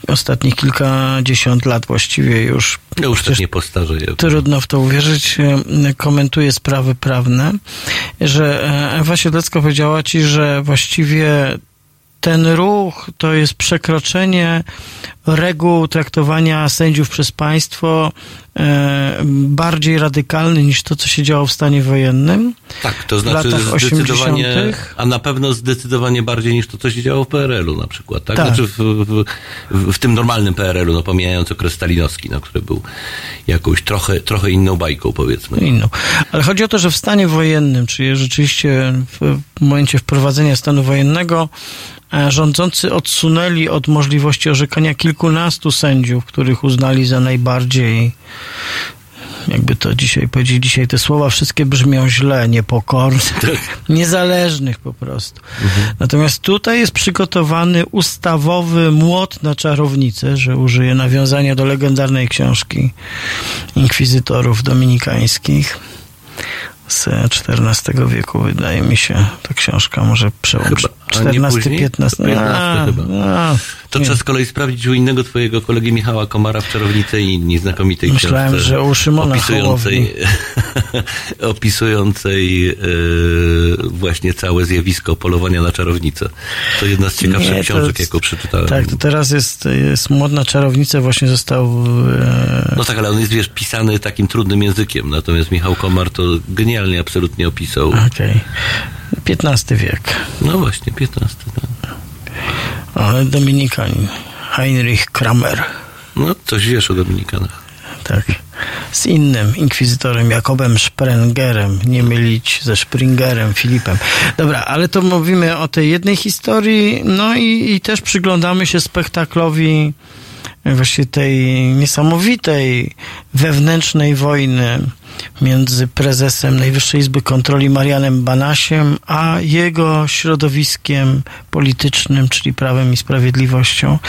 ostatnich kilkadziesiąt lat właściwie już Ja już tak przecież nie postarzeję. Trudno w to uwierzyć. e, Komentuje sprawy prawne, że e, Ewa Siedlecka powiedziała ci, że właściwie ten ruch to jest przekroczenie reguł traktowania sędziów przez państwo e, bardziej radykalny niż to, co się działo w stanie wojennym. Tak, to znaczy zdecydowanie, 80. a na pewno zdecydowanie bardziej niż to, co się działo w PRL-u na przykład, tak? Tak. Znaczy w, w, w, w tym normalnym PRL-u, no pomijając okres stalinowski, no, który był jakąś trochę, trochę inną bajką, powiedzmy. inną. Ale chodzi o to, że w stanie wojennym, czyli rzeczywiście w momencie wprowadzenia stanu wojennego, e, rządzący odsunęli od możliwości orzekania kilkunastu sędziów, których uznali za najbardziej jakby to dzisiaj powiedzieli, dzisiaj te słowa wszystkie brzmią źle, niepokornych, tak, niezależnych po prostu. Mhm. Natomiast tutaj jest przygotowany ustawowy młot na czarownicę, że użyję nawiązania do legendarnej książki inkwizytorów dominikańskich z XIV wieku, wydaje mi się. Ta książka może przełączyć. 14, 15, 15 chyba. A, to trzeba z kolei sprawdzić u innego twojego kolegi Michała Komara w Czarownicy i inni znakomitej Myślałem, że u Szymona opisującej, opisującej e, właśnie całe zjawisko polowania na czarownicę. To jedna z ciekawszych nie, to, książek, jaką przeczytałem. Tak, to teraz jest, jest modna czarownica, właśnie został... E, no tak, ale on jest, wiesz, pisany takim trudnym językiem, natomiast Michał Komar to genialnie absolutnie opisał. Okej. Okay. XV wiek. No właśnie, 15. Tak. Ale Dominikanin. Heinrich Kramer. No, coś wiesz o Dominikanach. Tak. Z innym inkwizytorem Jakobem Sprengerem, nie mylić ze Springerem, Filipem. Dobra, ale to mówimy o tej jednej historii, no i, i też przyglądamy się spektaklowi właśnie tej niesamowitej wewnętrznej wojny między prezesem Najwyższej Izby Kontroli Marianem Banasiem, a jego środowiskiem politycznym, czyli Prawem i Sprawiedliwością,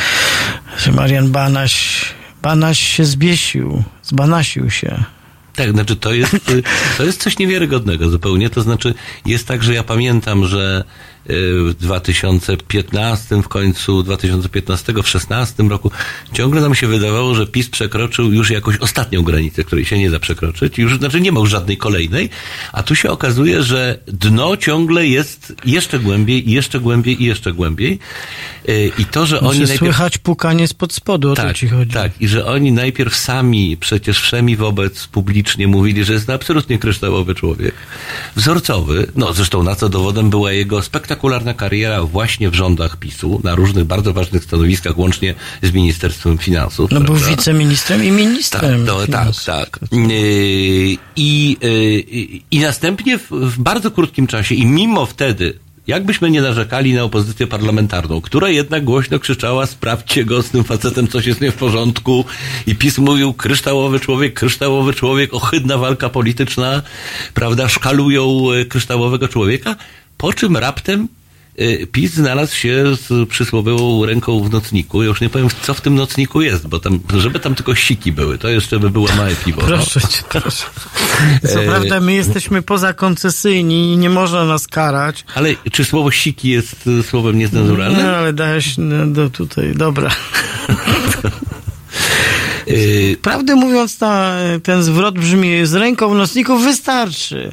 że Marian Banaś, Banaś się zbiesił, zbanasił się. Tak, znaczy to jest, to jest coś niewiarygodnego zupełnie. To znaczy jest tak, że ja pamiętam, że w 2015, w końcu 2015, w 16 roku ciągle nam się wydawało, że PiS przekroczył już jakąś ostatnią granicę, której się nie da przekroczyć. Już, znaczy nie ma już żadnej kolejnej, a tu się okazuje, że dno ciągle jest jeszcze głębiej, jeszcze głębiej i jeszcze głębiej. Y, I to, że oni Znaczy, najpierw... słychać pukanie spod spodu, o to Tak, ci chodzi. tak. I że oni najpierw sami, przecież wszemi wobec publicznie mówili, że jest to absolutnie kryształowy człowiek. Wzorcowy. No zresztą na co dowodem była jego spektakularna kariera właśnie w rządach PiSu, na różnych bardzo ważnych stanowiskach, łącznie z Ministerstwem Finansów. No był prawda? wiceministrem i ministrem. Tak, to, tak, tak. Yy, I, yy, I następnie w, w bardzo krótkim czasie i mimo wtedy, jakbyśmy nie narzekali na opozycję parlamentarną, która jednak głośno krzyczała, sprawdźcie go z tym facetem, coś jest nie w porządku i PiS mówił, kryształowy człowiek, kryształowy człowiek, ohydna walka polityczna, prawda, szkalują e, kryształowego człowieka, po czym raptem e, PiS znalazł się z przysłowiową ręką w nocniku. Ja już nie powiem, co w tym nocniku jest, bo tam, żeby tam tylko siki były, to jeszcze by było małe piwo. no. Proszę cię, proszę. Co prawda my jesteśmy pozakoncesyjni i nie można nas karać. Ale czy słowo siki jest y, słowem niecenzuralnym? No, ale dałeś no, do tutaj, dobra. Y, Prawdę mówiąc, ta, ten zwrot brzmi z ręką w nocniku wystarczy.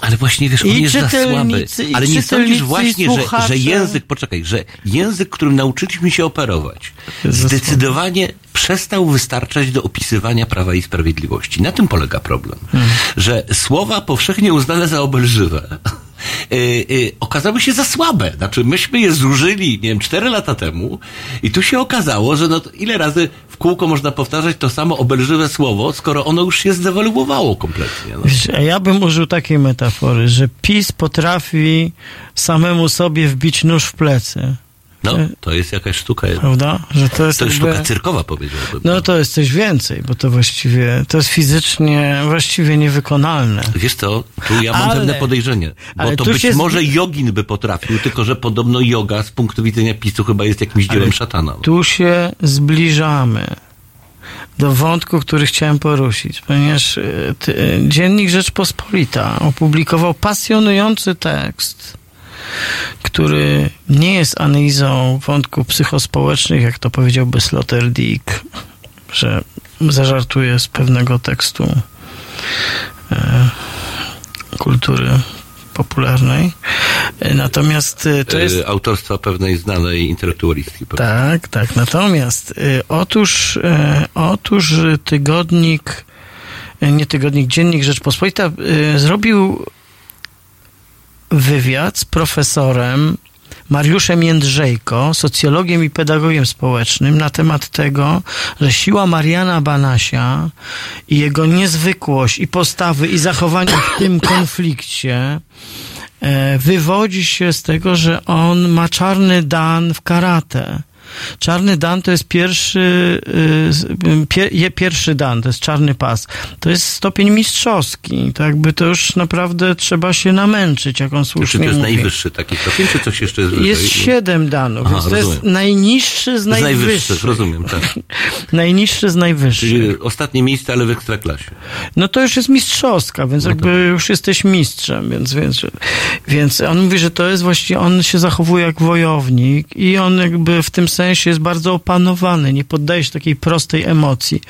Ale właśnie wiesz, on I jest za słaby. Ale nie sądzisz właśnie, że, że język, poczekaj, że język, którym nauczyliśmy się operować, zdecydowanie przestał wystarczać do opisywania Prawa i Sprawiedliwości. Na tym polega problem. Hmm. Że słowa powszechnie uznane za obelżywe okazały się za słabe. Znaczy, myśmy je zużyli, nie wiem, cztery lata temu i tu się okazało, że no, ile razy w kółko można powtarzać to samo obelżywe słowo, skoro ono już się zdewaluowało kompletnie. No. Ja bym użył takiej metafory, że PiS potrafi samemu sobie wbić nóż w plecy. No, to jest jakaś sztuka. jedna. Prawda? Że to jest To jest jakby- sztuka cyrkowa, powiedziałbym. No to jest coś więcej, bo to właściwie, to jest fizycznie właściwie niewykonalne. Wiesz co, tu ja mam Ale- pewne podejrzenie, bo to być się może jogin by potrafił, tylko że podobno yoga z punktu widzenia PiSu chyba jest jakimś dziełem Ale szatana. Tu się zbliżamy do wątku, który chciałem poruszyć, ponieważ e, ty, e, Dziennik Rzeczpospolita opublikował pasjonujący tekst, który nie jest analizą wątków psychospołecznych, jak to powiedziałby Sloterdijk, że zażartuje z pewnego tekstu e, kultury popularnej. E, Natomiast e, to jest E, Autorstwa pewnej znanej intelektualistki. tak, tak. Natomiast otóż, otóż tygodnik, nie tygodnik, dziennik Rzeczpospolita zrobił wywiad z profesorem Mariuszem Jędrzejko, socjologiem i pedagogiem społecznym, na temat tego, że siła Mariana Banasia i jego niezwykłość i postawy i zachowania w tym konflikcie e, wywodzi się z tego, że on ma czarny dan w karate. Czarny Dan to jest pierwszy, y, pie, je, pierwszy Dan, to jest czarny pas. To jest stopień mistrzowski. To jakby to już naprawdę trzeba się namęczyć, jak on Czy słusznie to jest mówi. najwyższy taki stopień, czy coś jeszcze jest wyżej? Jest siedem danów, Aha, to jest najniższy z najwyższych. rozumiem, tak. Najniższy z najwyższych. Czyli ostatnie miejsce, ale w ekstraklasie. No to już jest mistrzowska, więc No jakby tak. już jesteś mistrzem, więc, więc, więc on mówi, że to jest właściwie, on się zachowuje jak wojownik i on jakby w tym sensie jest bardzo opanowany, nie poddaje się takiej prostej emocji.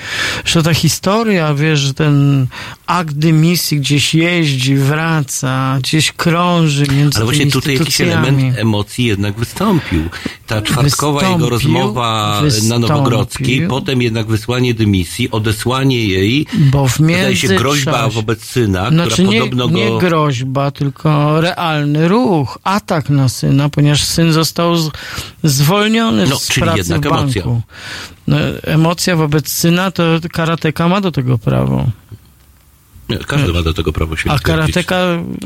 Że ta historia, wiesz, że ten akt dymisji gdzieś jeździ, wraca, gdzieś krąży między Ale właśnie tutaj jakiś element emocji jednak wystąpił. Ta czwartkowa jego Wystąpił, rozmowa na wystąpił. Nowogrodzkiej, potem jednak wysłanie dymisji, odesłanie jej, Bo w wydaje się groźba wobec syna, Znaczy która nie, podobno nie go... groźba, tylko realny ruch, atak na syna, ponieważ syn został z, zwolniony No, czyli jednak emocja. No, emocja wobec syna, to karateka ma do tego prawo. Nie, Każdy ma do tego prawo się A karateka,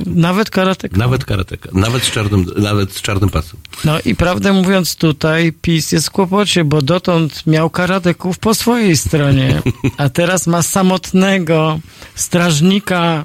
nawet karateka. Nawet karateka. Nawet z czarnym, nawet z czarnym pasem. No i prawdę mówiąc tutaj PiS jest w kłopocie, bo dotąd miał karateków po swojej stronie, a teraz ma samotnego strażnika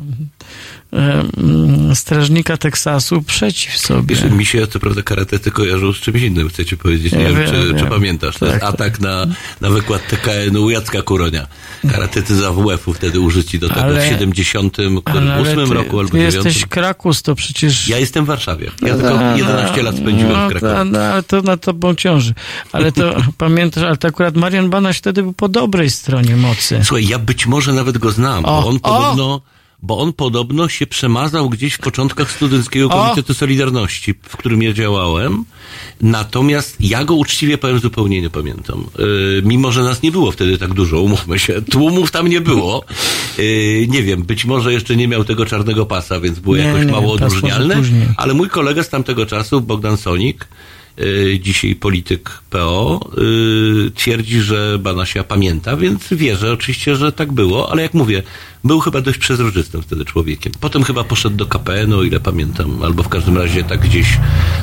strażnika Teksasu przeciw sobie. Wiesz, mi się co prawda karatety kojarzą z czymś innym, chcecie powiedzieć. Nie Ja wiem, wiem, czy, czy wiem. pamiętasz. To jest Tak, atak na, na wykład TKN-u Jacka Kuronia. Karatety z AWF-u wtedy użyci do tego Ale- w 78 Ale, ale ty, roku albo ty 9. jesteś Krakus, to przecież... Ja jestem w Warszawie. Ja No, tylko no, 11 lat spędziłem no, w Krakowie. No, ale to na tobą ciąży. Ale to pamiętasz, ale to akurat Marian Banaś wtedy był po dobrej stronie mocy. Słuchaj, ja być może nawet go znam, O, bo on o! Bo on podobno się przemazał gdzieś w początkach Studenckiego O! Komitetu Solidarności, w którym ja działałem. Natomiast ja go uczciwie powiem zupełnie nie pamiętam. Yy, mimo, że nas nie było wtedy tak dużo, umówmy się. Tłumów tam nie było. Yy, nie wiem, być może jeszcze nie miał tego czarnego pasa, więc było Nie, jakoś nie, mało odróżnialne. Ale mój kolega z tamtego czasu, Bogdan Sonik, y, dzisiaj polityk PO, y, twierdzi, że Banasia pamięta, więc wierzę oczywiście, że tak było, ale jak mówię, był chyba dość przezroczystym wtedy człowiekiem. Potem chyba poszedł do KPN-u, o ile pamiętam, albo w każdym razie tak gdzieś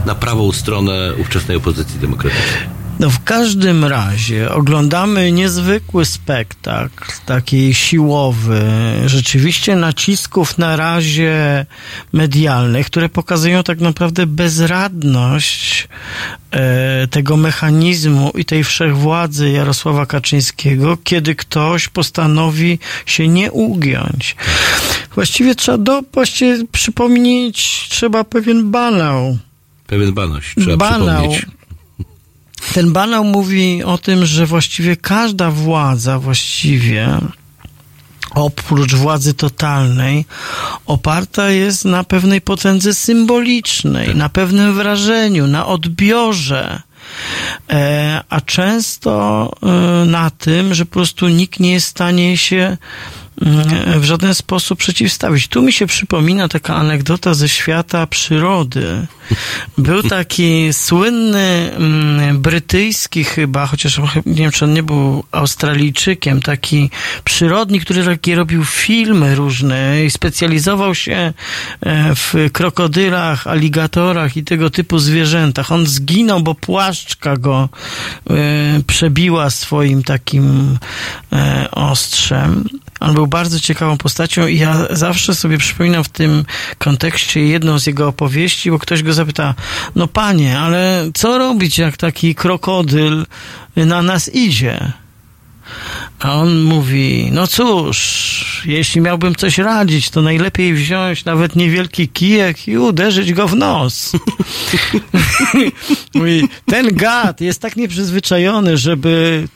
na prawą stronę ówczesnej opozycji demokratycznej. No w każdym razie oglądamy niezwykły spektakl, taki siłowy, rzeczywiście nacisków na razie medialnych, które pokazują tak naprawdę bezradność e, tego mechanizmu i tej wszechwładzy Jarosława Kaczyńskiego, kiedy ktoś postanowi się nie ugiąć. Właściwie trzeba do, właściwie przypomnieć, trzeba pewien banał. Pewien banoś, trzeba Banał. przypomnieć. Ten banał mówi o tym, że właściwie każda władza właściwie oprócz władzy totalnej oparta jest na pewnej potędze symbolicznej, na pewnym wrażeniu, na odbiorze. E, a często e, na tym, że po prostu nikt nie jest w stanie się w żaden sposób przeciwstawić. Tu mi się przypomina taka anegdota ze świata przyrody. Był taki słynny mm, brytyjski chyba, chociaż nie wiem, czy on nie był Australijczykiem, taki przyrodnik, który robił filmy różne i specjalizował się e, w krokodylach, aligatorach i tego typu zwierzętach. On zginął, bo płaszczka go e, przebiła swoim takim e, ostrzem. On był bardzo ciekawą postacią i ja zawsze sobie przypominam w tym kontekście jedną z jego opowieści, bo ktoś go zapyta, no panie, ale co robić, jak taki krokodyl na nas idzie? A on mówi, no cóż, jeśli miałbym coś radzić, to najlepiej wziąć nawet niewielki kijek i uderzyć go w nos. mówi, ten gad jest tak nieprzyzwyczajony, żeby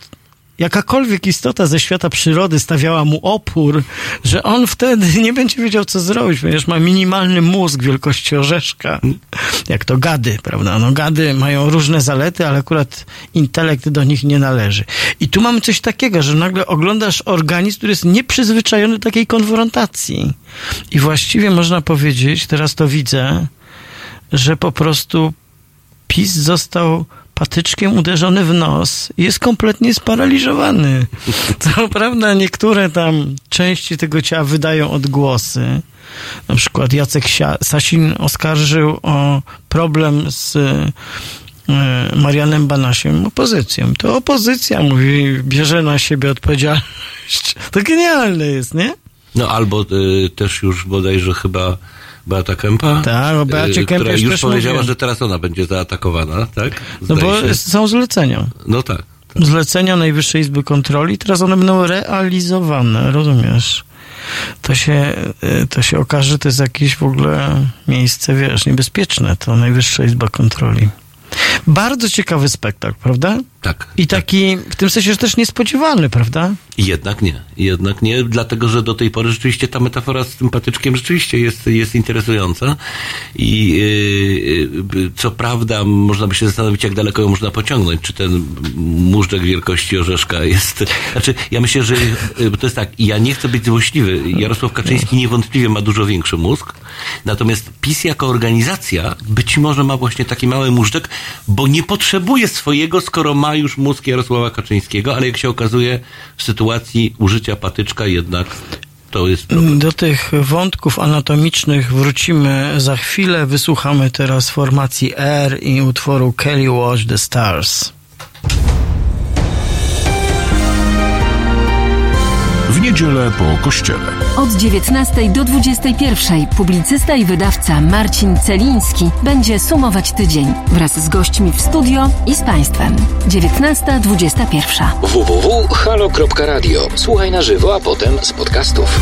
jakakolwiek istota ze świata przyrody stawiała mu opór, że on wtedy nie będzie wiedział, co zrobić, ponieważ ma minimalny mózg wielkości orzeszka. Jak to gady, prawda? No gady mają różne zalety, ale akurat intelekt do nich nie należy. I tu mamy coś takiego, że nagle oglądasz organizm, który jest nieprzyzwyczajony do takiej konfrontacji. I właściwie można powiedzieć, teraz to widzę, że po prostu PiS został patyczkiem uderzony w nos i jest kompletnie sparaliżowany. Co prawda niektóre tam części tego ciała wydają odgłosy. Na przykład Jacek Sasin oskarżył o problem z e, Marianem Banasiem opozycją. To opozycja mówi, bierze na siebie odpowiedzialność. To genialne jest, nie? No albo y, też już bodajże chyba Beata Kępa, Tak, o Beacie y, Kępie która już powiedziała, mówiłem. że teraz ona będzie zaatakowana, tak? No Zdaje bo się. są zlecenia. No tak. Zlecenia Najwyższej Izby Kontroli, teraz one będą realizowane, rozumiesz? To się, y, to się okaże, że to jest jakieś w ogóle miejsce, wiesz, niebezpieczne, to Najwyższa Izba Kontroli. Bardzo ciekawy spektakl, prawda? Tak. I taki, w tym sensie, że też niespodziewany, prawda? Jednak nie. Jednak nie, dlatego że do tej pory rzeczywiście ta metafora z tym patyczkiem rzeczywiście jest, jest interesująca. I yy, yy, co prawda można by się zastanowić, jak daleko ją można pociągnąć. Czy ten móżdżek wielkości orzeszka jest... Znaczy, ja myślę, że yy, to jest tak, ja nie chcę być złośliwy. Jarosław Kaczyński niewątpliwie ma dużo większy mózg. Natomiast PiS jako organizacja być może ma właśnie taki mały móżdżek, bo nie potrzebuje swojego, skoro ma już mózg Jarosława Kaczyńskiego, ale jak się okazuje w sytuacji użycia patyczka jednak to jest problem. Do tych wątków anatomicznych wrócimy za chwilę. Wysłuchamy teraz formacji R i utworu Kelly Watch the Stars. Niedzielę po kościele. Od 19 do 21 publicysta i wydawca Marcin Celiński będzie sumować tydzień wraz z gośćmi w studio i z Państwem. 19.21. www.halo.radio. Słuchaj na żywo, a potem z podcastów.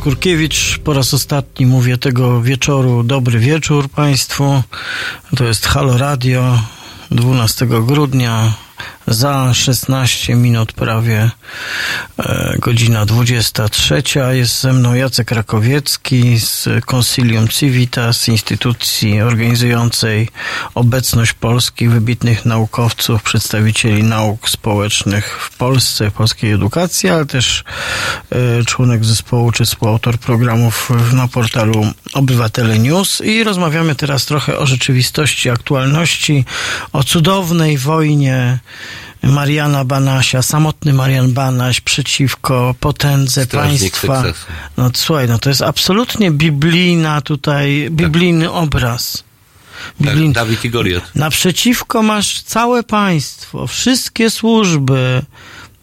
Kurkiewicz, po raz ostatni mówię tego wieczoru. Dobry wieczór Państwu. To jest Halo Radio 12 grudnia. Za 16 minut prawie godzina 23. Jest ze mną Jacek Rakowiecki z Consilium Civitas, instytucji organizującej obecność Polski, wybitnych naukowców, przedstawicieli nauk społecznych w Polsce, polskiej edukacji, ale też e, członek zespołu czy współautor programów na portalu Obywatele News i rozmawiamy teraz trochę o rzeczywistości, aktualności, o cudownej wojnie Mariana Banasia, samotny Marian Banaś przeciwko potędze Strażnik państwa. sukcesu. No słuchaj, no to jest absolutnie biblijna tutaj, biblijny obraz. Tak, Dawid i Goliat. Naprzeciwko masz całe państwo, wszystkie służby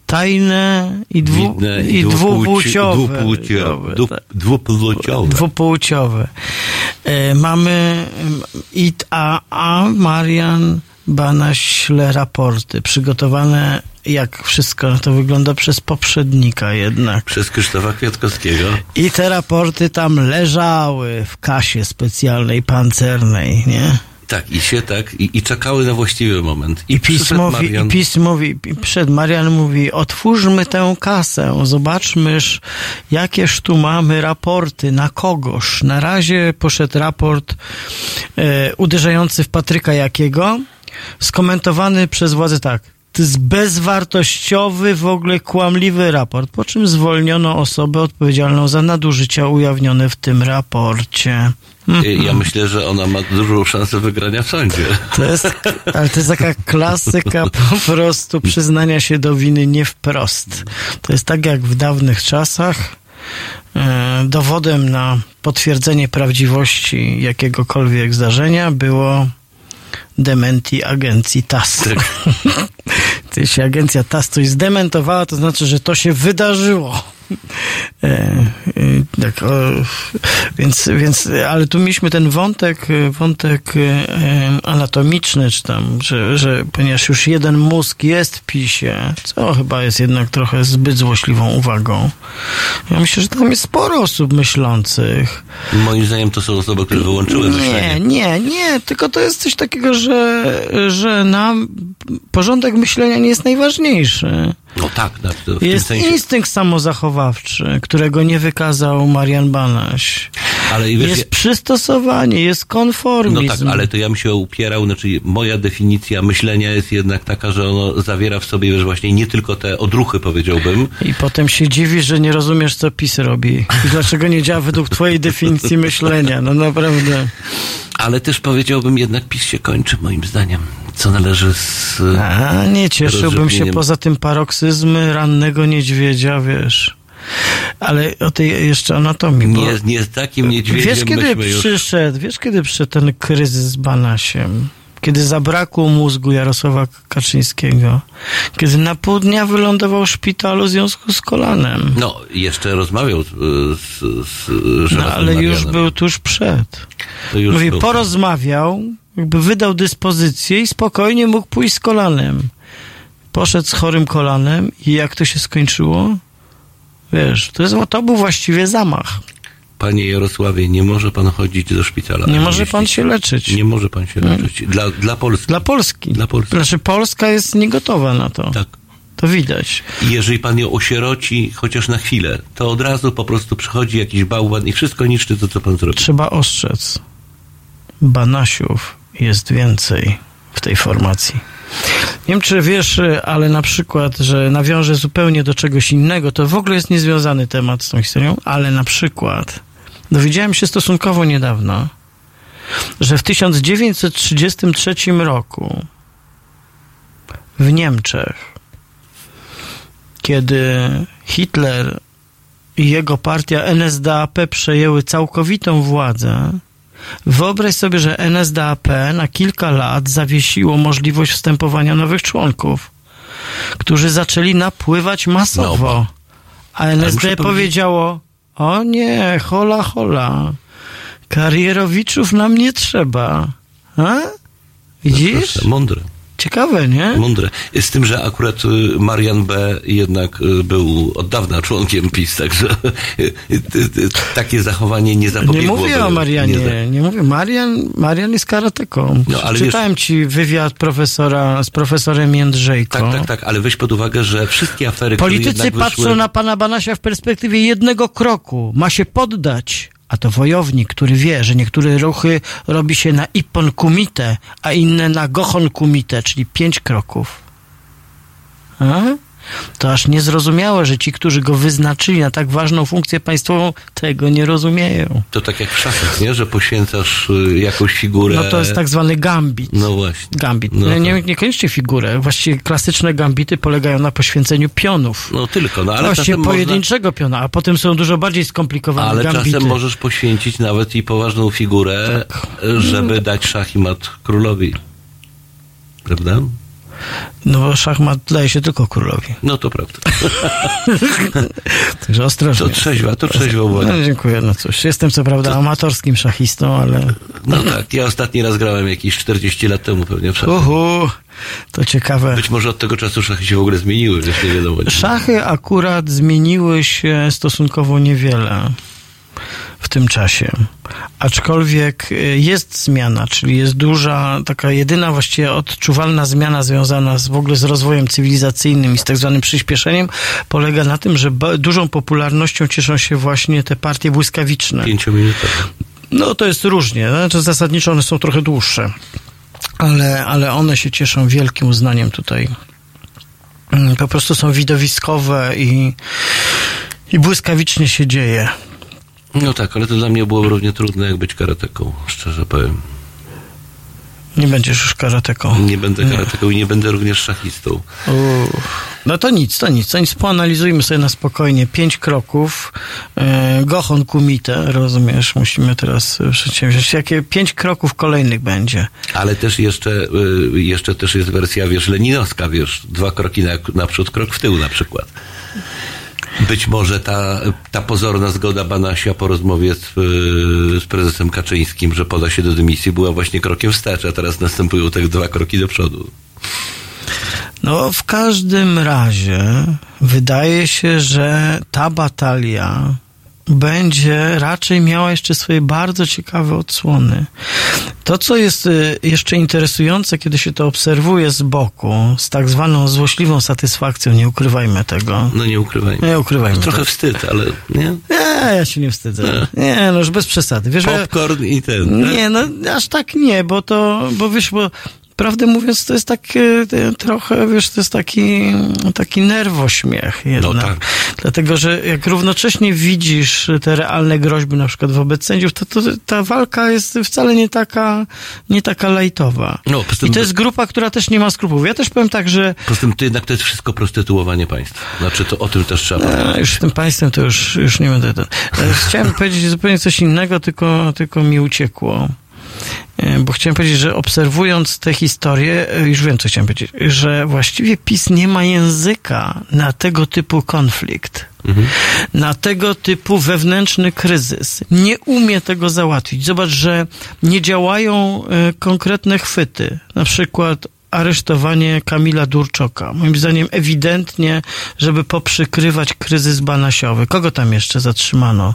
tajne i, dwu, Widne i dwupłciowe. dwupłciowe. Dwup- Dwupłciowe. Dwupłciowe. E, mamy i a, a Marian Banaś śle raporty przygotowane jak wszystko to wygląda przez poprzednika jednak. Przez Krzysztofa Kwiatkowskiego. I te raporty tam leżały w kasie specjalnej, pancernej, nie? Tak, i się tak, i, i czekały na właściwy moment. I, I PiS przyszedł mówi, Marian. i PiS mówi, przed Marian mówi, otwórzmy tę kasę, zobaczmyż, jakież tu mamy raporty, na kogoż. Na razie poszedł raport e, uderzający w Patryka Jakiego, skomentowany przez władze tak. To jest bezwartościowy, w ogóle kłamliwy raport, po czym zwolniono osobę odpowiedzialną za nadużycia ujawnione w tym raporcie. I Ja myślę, że ona ma dużą szansę wygrania w sądzie. To jest, ale to jest taka klasyka po prostu przyznania się do winy nie wprost. To jest tak jak w dawnych czasach. e, Dowodem na potwierdzenie prawdziwości jakiegokolwiek zdarzenia było dementi agencji TAS. Gdy się agencja TAS coś zdementowała, to znaczy, że to się wydarzyło. E, e, tak, o, więc, więc, ale tu mieliśmy ten wątek, e, wątek anatomiczny, czy tam, że, że ponieważ już jeden mózg jest w PiSie, co chyba jest jednak trochę zbyt złośliwą uwagą. Ja myślę, że tam jest sporo osób myślących. Moim zdaniem to są osoby, które wyłączyły Nie, myślenie. nie, nie, tylko to jest coś takiego, że, że nam porządek myślenia nie jest najważniejszy. No tak, w Jest tym sensie. instynkt samozachowawczy, którego nie wykazał Marian Banaś. Ale wiesz, Jest przystosowanie, jest No konformizm. tak, ale to ja bym się upierał, znaczy moja definicja myślenia jest jednak taka, że ono zawiera w sobie, wiesz, właśnie nie tylko te odruchy, powiedziałbym. I potem się dziwisz, że nie rozumiesz, co PiS robi. I dlaczego nie działa według twojej definicji myślenia. No naprawdę. Ale też powiedziałbym, jednak PiS się kończy, moim zdaniem. Co należy z... A, nie cieszyłbym się poza tym paroksyzmy rannego niedźwiedzia, wiesz. Ale o tej jeszcze anatomii. bo- Nie, nie z takim niedźwiedziem Wiesz, kiedy przyszedł, wiesz, kiedy przyszedł ten kryzys z Banasiem? Kiedy zabrakło mózgu Jarosława Kaczyńskiego? Kiedy na pół dnia wylądował w szpitalu w związku z kolanem? No, jeszcze rozmawiał z, z, z No, ale już był tuż przed. To już Mówi, był. porozmawiał, jakby wydał dyspozycję i spokojnie mógł pójść z kolanem. Poszedł z chorym kolanem i jak to się skończyło? Wiesz, to, jest, to był właściwie zamach. Panie Jarosławie, nie może pan chodzić do szpitala. Nie może Jeśli- pan się leczyć. Nie może pan się leczyć. Dla, dla Polski. Dla Polski. Dla Polski. Znaczy Polska jest niegotowa na to. Tak. To widać. I jeżeli pan ją osieroci chociaż na chwilę, to od razu po prostu przychodzi jakiś bałwan i wszystko niszczy to, co pan zrobi. Trzeba ostrzec. Banasiów jest więcej w tej formacji. Nie wiem, czy wiesz, ale na przykład, że nawiążę zupełnie do czegoś innego, to w ogóle jest niezwiązany temat z tą historią, ale na przykład dowiedziałem się stosunkowo niedawno, że w 1933 roku w Niemczech, kiedy Hitler i jego partia NSDAP przejęły całkowitą władzę, wyobraź sobie, że NSDAP na kilka lat zawiesiło możliwość wstępowania nowych członków, którzy zaczęli napływać masowo. A muszę NSD powiedziało, o nie, hola, hola, karierowiczów nam nie trzeba. A? Widzisz? Proszę, mądre. Ciekawe, nie? Mądre. Z tym, że akurat y, Marian B. jednak y, był od dawna członkiem PiS, także y, takie zachowanie nie Nie zapobiegło. mówię o Marianie, Nie, nie, mówię. Marian, Marian jest karateką. No, ale Czytałem ci wywiad profesora z profesorem Jędrzejką. tak, tak, tak, ale weź pod uwagę, że wszystkie afery, które Politycy jednak patrzą wyszły... na pana Banasia w perspektywie jednego kroku. Ma się poddać. A to wojownik, który wie, że niektóre ruchy robi się na Ippon Kumite, a inne na Gohon Kumite, czyli pięć kroków. A? To aż niezrozumiałe, że ci, którzy go wyznaczyli na tak ważną funkcję państwową, tego nie rozumieją. To tak jak w szachach, nie? Że poświęcasz y, jakąś figurę... No to jest tak zwany gambit. No właśnie. Gambit. No nie, nie, niekoniecznie figurę. Właściwie klasyczne gambity polegają na poświęceniu pionów. No tylko, no ale Właściwie czasem można... pojedynczego piona, a potem są dużo bardziej skomplikowane Ale gambity. czasem możesz poświęcić nawet i poważną figurę, Tak. żeby dać szach i mat królowi. Prawda? No bo szachmat daje się tylko królowi. No to prawda. Także ostrożnie. To trzeźwa, to trzeźwa uwaga. No, dziękuję, no cóż. Jestem co prawda amatorskim szachistą, ale... No tak, ja ostatni raz grałem jakieś 40 lat temu pewnie w szachy. Uhu, to ciekawe. Być może od tego czasu szachy się w ogóle zmieniły, wiesz, nie wiadomo. Szachy akurat zmieniły się stosunkowo niewiele w tym czasie. Aczkolwiek y, jest zmiana, czyli jest duża, taka jedyna właściwie odczuwalna zmiana związana z, w ogóle z rozwojem cywilizacyjnym i z tak zwanym przyspieszeniem polega na tym, że dużą popularnością cieszą się właśnie te partie błyskawiczne. Pięciominutowe. No to jest różnie, znaczy zasadniczo one są trochę dłuższe, ale, ale one się cieszą wielkim uznaniem tutaj. Mm, Po prostu są widowiskowe i, i błyskawicznie się dzieje. No tak, ale to dla mnie było równie trudne jak być karateką, szczerze powiem. Nie będziesz już karateką. Nie będę karateką i nie będę również szachistą. Uff. No to nic, to nic, to nic. Poanalizujmy sobie na spokojnie. Pięć kroków. E, Gohon Kumite, rozumiesz? Musimy teraz e, przedsięwziąć. Jakie pięć kroków kolejnych będzie? Ale też jeszcze, y, jeszcze też jest wersja, wiesz, leninowska, wiesz, dwa kroki na, naprzód, krok w tył na przykład. Być może ta, ta pozorna zgoda Banasia po rozmowie z, y, z prezesem Kaczyńskim, że poda się do dymisji, była właśnie krokiem wstecz, a teraz następują te dwa kroki do przodu. No, w każdym razie wydaje się, że ta batalia będzie raczej miała jeszcze swoje bardzo ciekawe odsłony. To, co jest y, jeszcze interesujące, kiedy się to obserwuje z boku, z tak zwaną złośliwą satysfakcją, nie ukrywajmy tego. No nie ukrywajmy. Nie ukrywajmy. Trochę tego. wstyd, ale nie? Nie, ja się nie wstydzę. Nie, no już bez przesady. Wiesz, Popcorn i ten. tak? nie, no aż tak nie, bo to, bo wiesz, bo prawdę mówiąc, to jest tak trochę, wiesz, to jest taki, taki nerwośmiech jednak. No tak. Dlatego, że jak równocześnie widzisz te realne groźby na przykład wobec sędziów, to, to ta walka jest wcale nie taka, nie taka lajtowa. No, I to jest grupa, która też nie ma skrupułów. Ja też powiem tak, że Poza tym to jednak to jest wszystko prostytuowanie państwa. Znaczy to o tym też trzeba pamiętać. już z tym państwem to już, już nie będę. E, Chciałem powiedzieć zupełnie coś innego, tylko, tylko mi uciekło. E, Bo chciałem powiedzieć, że obserwując tę historię, e, już wiem, co chciałem powiedzieć, że właściwie PiS nie ma języka na tego typu konflikt, na tego typu wewnętrzny kryzys. Nie umie tego załatwić. Zobacz, że nie działają e, konkretne chwyty. Na przykład aresztowanie Kamila Durczoka. Moim zdaniem ewidentnie, żeby poprzykrywać kryzys banasiowy. Kogo tam jeszcze zatrzymano?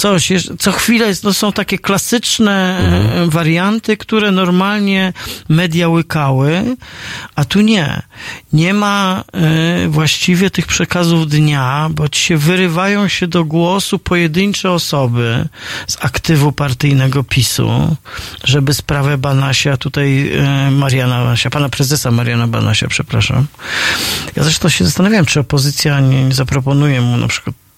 Coś, co chwilę jest, no są takie klasyczne e, warianty, które normalnie media łykały, a tu nie. Nie ma e, właściwie tych przekazów dnia, bo ci się wyrywają się do głosu pojedyncze osoby z aktywu partyjnego PiSu, żeby sprawę Banasia, tutaj e, Mariana Banasia, pana prezesa Mariana Banasia, przepraszam. Ja zresztą się zastanawiałem, czy opozycja nie, nie zaproponuje mu na przykład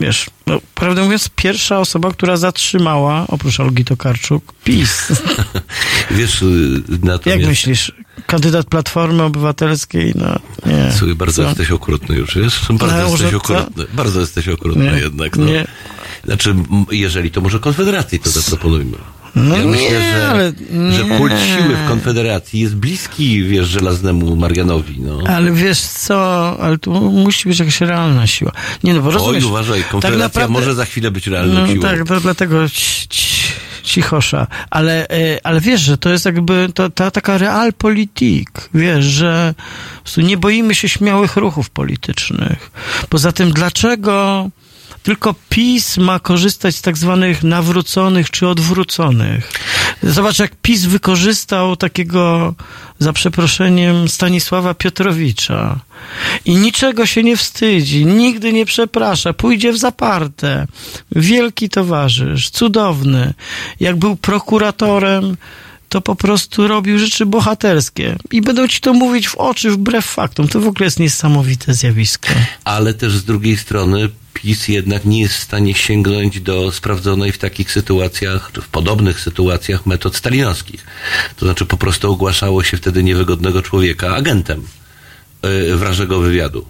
wiesz, no, prawdę mówiąc, pierwsza osoba, która zatrzymała, oprócz Olgi Tokarczuk, PiS. Wiesz, y, natomiast... Jak myślisz, kandydat Platformy Obywatelskiej, no nie. Słuchaj, bardzo jesteś okrutny już, wiesz? Bardzo No, jesteś okrutny. Bardzo jesteś okrutny Nie, jednak. No. nie. Znaczy, jeżeli to może Konfederacji to zaproponujmy. No ja nie, myślę, że, ale że nie. kult siły w Konfederacji jest bliski, wiesz, żelaznemu Marianowi. No. Ale wiesz co, ale tu musi być jakaś realna siła. Nie no, bo rozumiesz. Oj, uważaj, Konfederacja tak naprawdę- może za chwilę być realną No siłą. tak, to dlatego ci, ci, cichosza. Ale, e, ale wiesz, że to jest jakby to, ta taka realpolitik. Wiesz, że po prostu nie boimy się śmiałych ruchów politycznych. Poza tym, dlaczego tylko PiS ma korzystać z tak zwanych nawróconych czy odwróconych. Zobacz, jak PiS wykorzystał takiego, za przeproszeniem, Stanisława Piotrowicza. I niczego się nie wstydzi, nigdy nie przeprasza, pójdzie w zaparte. Wielki towarzysz, cudowny. Jak był prokuratorem, to po prostu robił rzeczy bohaterskie. I będą ci to mówić w oczy, wbrew faktom. To w ogóle jest niesamowite zjawisko. Ale też z drugiej strony PiS jednak nie jest w stanie sięgnąć do sprawdzonej w takich sytuacjach, czy w podobnych sytuacjach metod stalinowskich. To znaczy po prostu ogłaszało się wtedy niewygodnego człowieka agentem yy, wrażego wywiadu.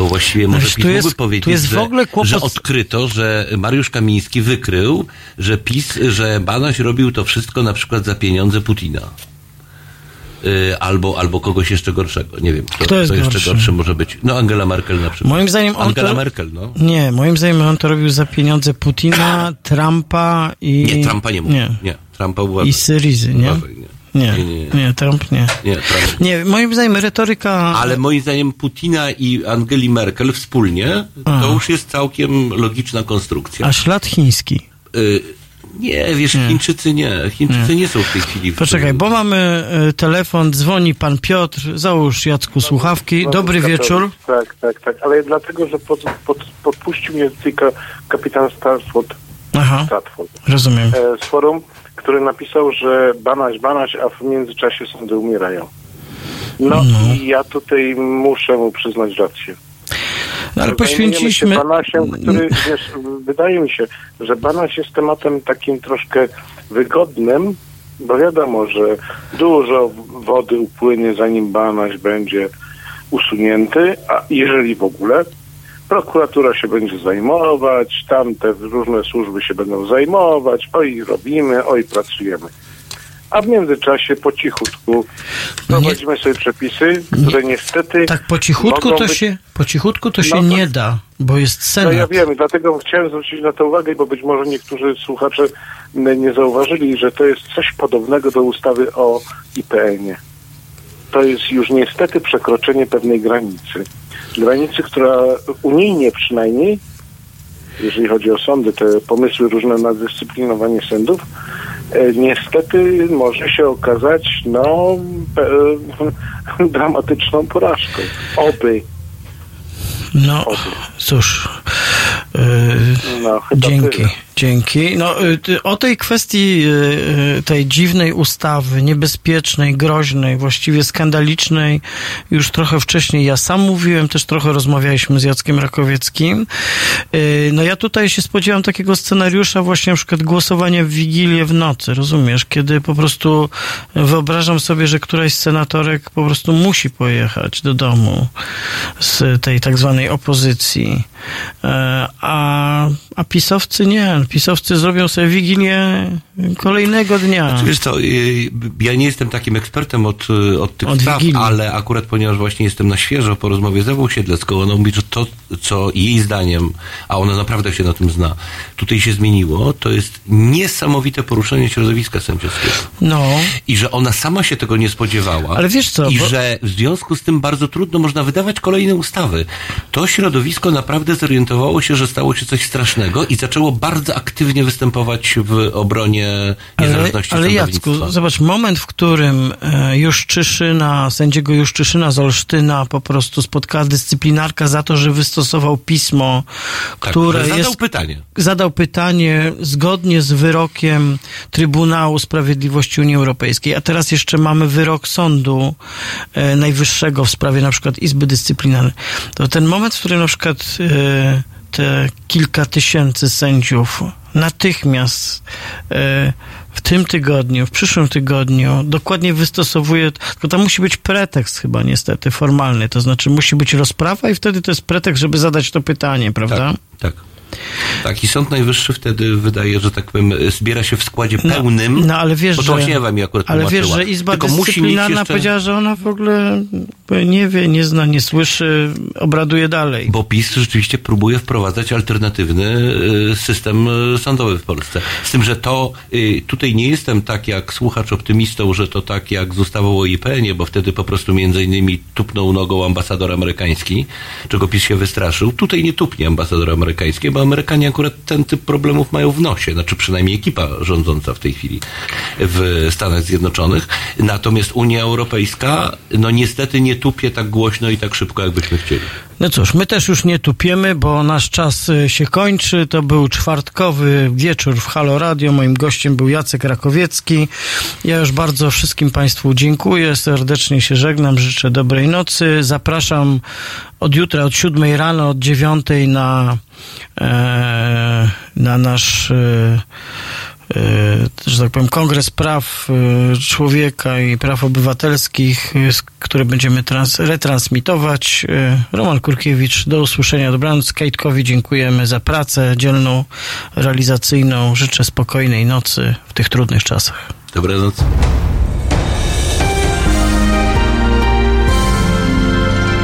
Bo właściwie może PiS mógłby jest- powiedzieć, że, że odkryto, że Mariusz Kamiński wykrył, że PiS, że Banaś robił to wszystko na przykład za pieniądze Putina. Yy, albo, albo kogoś jeszcze gorszego. Nie wiem, kto, Kto jest jeszcze gorszy? gorszy może być. No Angela Merkel na przykład. Moim zdaniem on Angela to... Merkel, no. Nie, moim zdaniem on to robił za pieniądze Putina, Trumpa i... Nie, Trumpa nie mógł. Nie. Nie, Trumpa uważaj. I Syrizy, nie? Uważaj, nie. Nie, Nie, nie, nie, nie. Trump nie. Nie, Trump. Nie, moim zdaniem retoryka... Ale moim zdaniem Putina i Angeli Merkel wspólnie A. to już jest całkiem logiczna konstrukcja. A ślad chiński. Y, nie, wiesz, Chińczycy nie. Chińczycy nie. są w tej chwili w Poczekaj, bo mamy y, telefon, dzwoni pan Piotr, załóż Jacku słuchawki. Dobry wieczór. Tak, tak, tak. Ale dlatego, że pod, pod, podpuścił mnie tylko kapitan Starsford, Aha, Stratford rozumiem. e, z forum, który napisał, że banaś, banaś, a w międzyczasie sądy umierają. No, i ja tutaj muszę mu przyznać rację. No, ale poświęciliśmy... Się Banasiem, który, wiesz, wydaje mi się, że Banaś jest tematem takim troszkę wygodnym, bo wiadomo, że dużo wody upłynie, zanim Banaś będzie usunięty, a jeżeli w ogóle, prokuratura się będzie zajmować, tamte różne służby się będą zajmować, oj robimy, oj pracujemy. A w międzyczasie po cichutku prowadzimy sobie przepisy, które niestety Tak po cichutku to być się, po cichutku to się No nie da, bo jest no ja Senat. wiem, dlatego chciałem zwrócić na to uwagę, bo być może niektórzy słuchacze nie zauważyli, że to jest coś podobnego do ustawy o IPN-ie. To jest już niestety przekroczenie pewnej granicy. Granicy, która unijnie przynajmniej, jeżeli chodzi o sądy, te pomysły różne na dyscyplinowanie sędziów, e, niestety może się okazać no, dramatyczną porażką. Oby. No, cóż. No, dzięki, tyle. dzięki. No, y, o tej kwestii y, y, tej dziwnej ustawy, niebezpiecznej, groźnej, właściwie skandalicznej, już trochę wcześniej ja sam mówiłem, też trochę rozmawialiśmy z Jackiem Rakowieckim. No ja tutaj się spodziewam takiego scenariusza właśnie na przykład głosowania w Wigilię w nocy, rozumiesz? Kiedy po prostu wyobrażam sobie, że któraś z senatorek po prostu musi pojechać do domu z tej tak zwanej opozycji. E, A, a pisowcy nie. Pisowcy zrobią sobie Wigilię kolejnego dnia. Znaczy, wiesz co, y, ja nie jestem takim ekspertem od, y, od tych Od spraw, ale akurat ponieważ właśnie jestem na świeżo po rozmowie z Ewą Siedlecką, ona mówi, że to, co jej zdaniem, a ona naprawdę się na tym zna, tutaj się zmieniło, to jest niesamowite poruszenie środowiska sędziowskiego. No. I że ona sama się tego nie spodziewała. Ale wiesz co, I bo- że w związku z tym bardzo trudno można wydawać kolejne ustawy. To środowisko naprawdę zorientowało się, że stało się coś strasznego i zaczęło bardzo aktywnie występować w obronie Ale, niezależności ale sądownictwa. Jacku, zobacz, moment, w którym e, Juszczyszyna, sędziego Juszczyszyna z Olsztyna po prostu spotkała dyscyplinarka za to, że wystosował pismo, które Tak, że zadał jest... pytanie. Zadał pytanie zgodnie z wyrokiem Trybunału Sprawiedliwości Unii Europejskiej, a teraz jeszcze mamy wyrok sądu e, najwyższego w sprawie na przykład Izby Dyscyplinarnej. To ten moment, w którym na przykład e, te kilka tysięcy sędziów natychmiast e, w tym tygodniu, w przyszłym tygodniu dokładnie wystosowuje, tylko tam musi być pretekst chyba niestety formalny, to znaczy musi być rozprawa i wtedy to jest pretekst, żeby zadać to pytanie, prawda? Tak. Tak, i Sąd Najwyższy wtedy wydaje, że tak powiem, zbiera się w składzie pełnym. No ale wiesz, bo to że, właśnie Ewa mi akurat ale wiesz, że Izba Tylko Dyscyplinarna jeszcze... powiedziała, że ona w ogóle nie wie, nie zna, nie słyszy, obraduje dalej. Bo PiS rzeczywiście próbuje wprowadzać alternatywny y, system y, sądowy w Polsce. Z tym, że to y, tutaj nie jestem tak jak słuchacz optymistą, że to tak jak z ustawą o IPN-ie, bo wtedy po prostu między innymi tupnął nogą ambasador amerykański, czego PiS się wystraszył. Tutaj nie tupnie ambasador amerykański, bo Amerykanie akurat ten typ problemów mają w nosie, znaczy przynajmniej ekipa rządząca w tej chwili w Stanach Zjednoczonych. Natomiast Unia Europejska, no niestety nie tupie tak głośno i tak szybko, jakbyśmy chcieli. No cóż, my też już nie tupiemy, bo nasz czas y, się kończy. To był czwartkowy wieczór w Halo Radio. Moim gościem był Jacek Rakowiecki. Ja już bardzo wszystkim Państwu dziękuję. Serdecznie się żegnam. Życzę dobrej nocy. Zapraszam od jutra, od siódmej rano, od dziewiątej na, e, na nasz e, że tak powiem, Kongres Praw Człowieka i Praw Obywatelskich, które będziemy trans, retransmitować. Roman Kurkiewicz, do usłyszenia. Dobranoc. Kajtkowi dziękujemy za pracę dzielną, realizacyjną. Życzę spokojnej nocy w tych trudnych czasach. Dobranoc.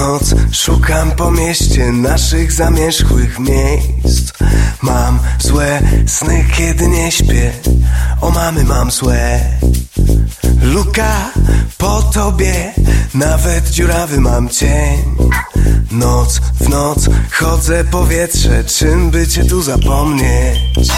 noc. Szukam po mieście naszych zamierzchłych miejsc. Mam złe sny, kiedy nie śpię. O mamy mam złe. Luka po tobie. Nawet dziurawy mam cień. Noc w noc chodzę powietrze Czym by cię tu zapomnieć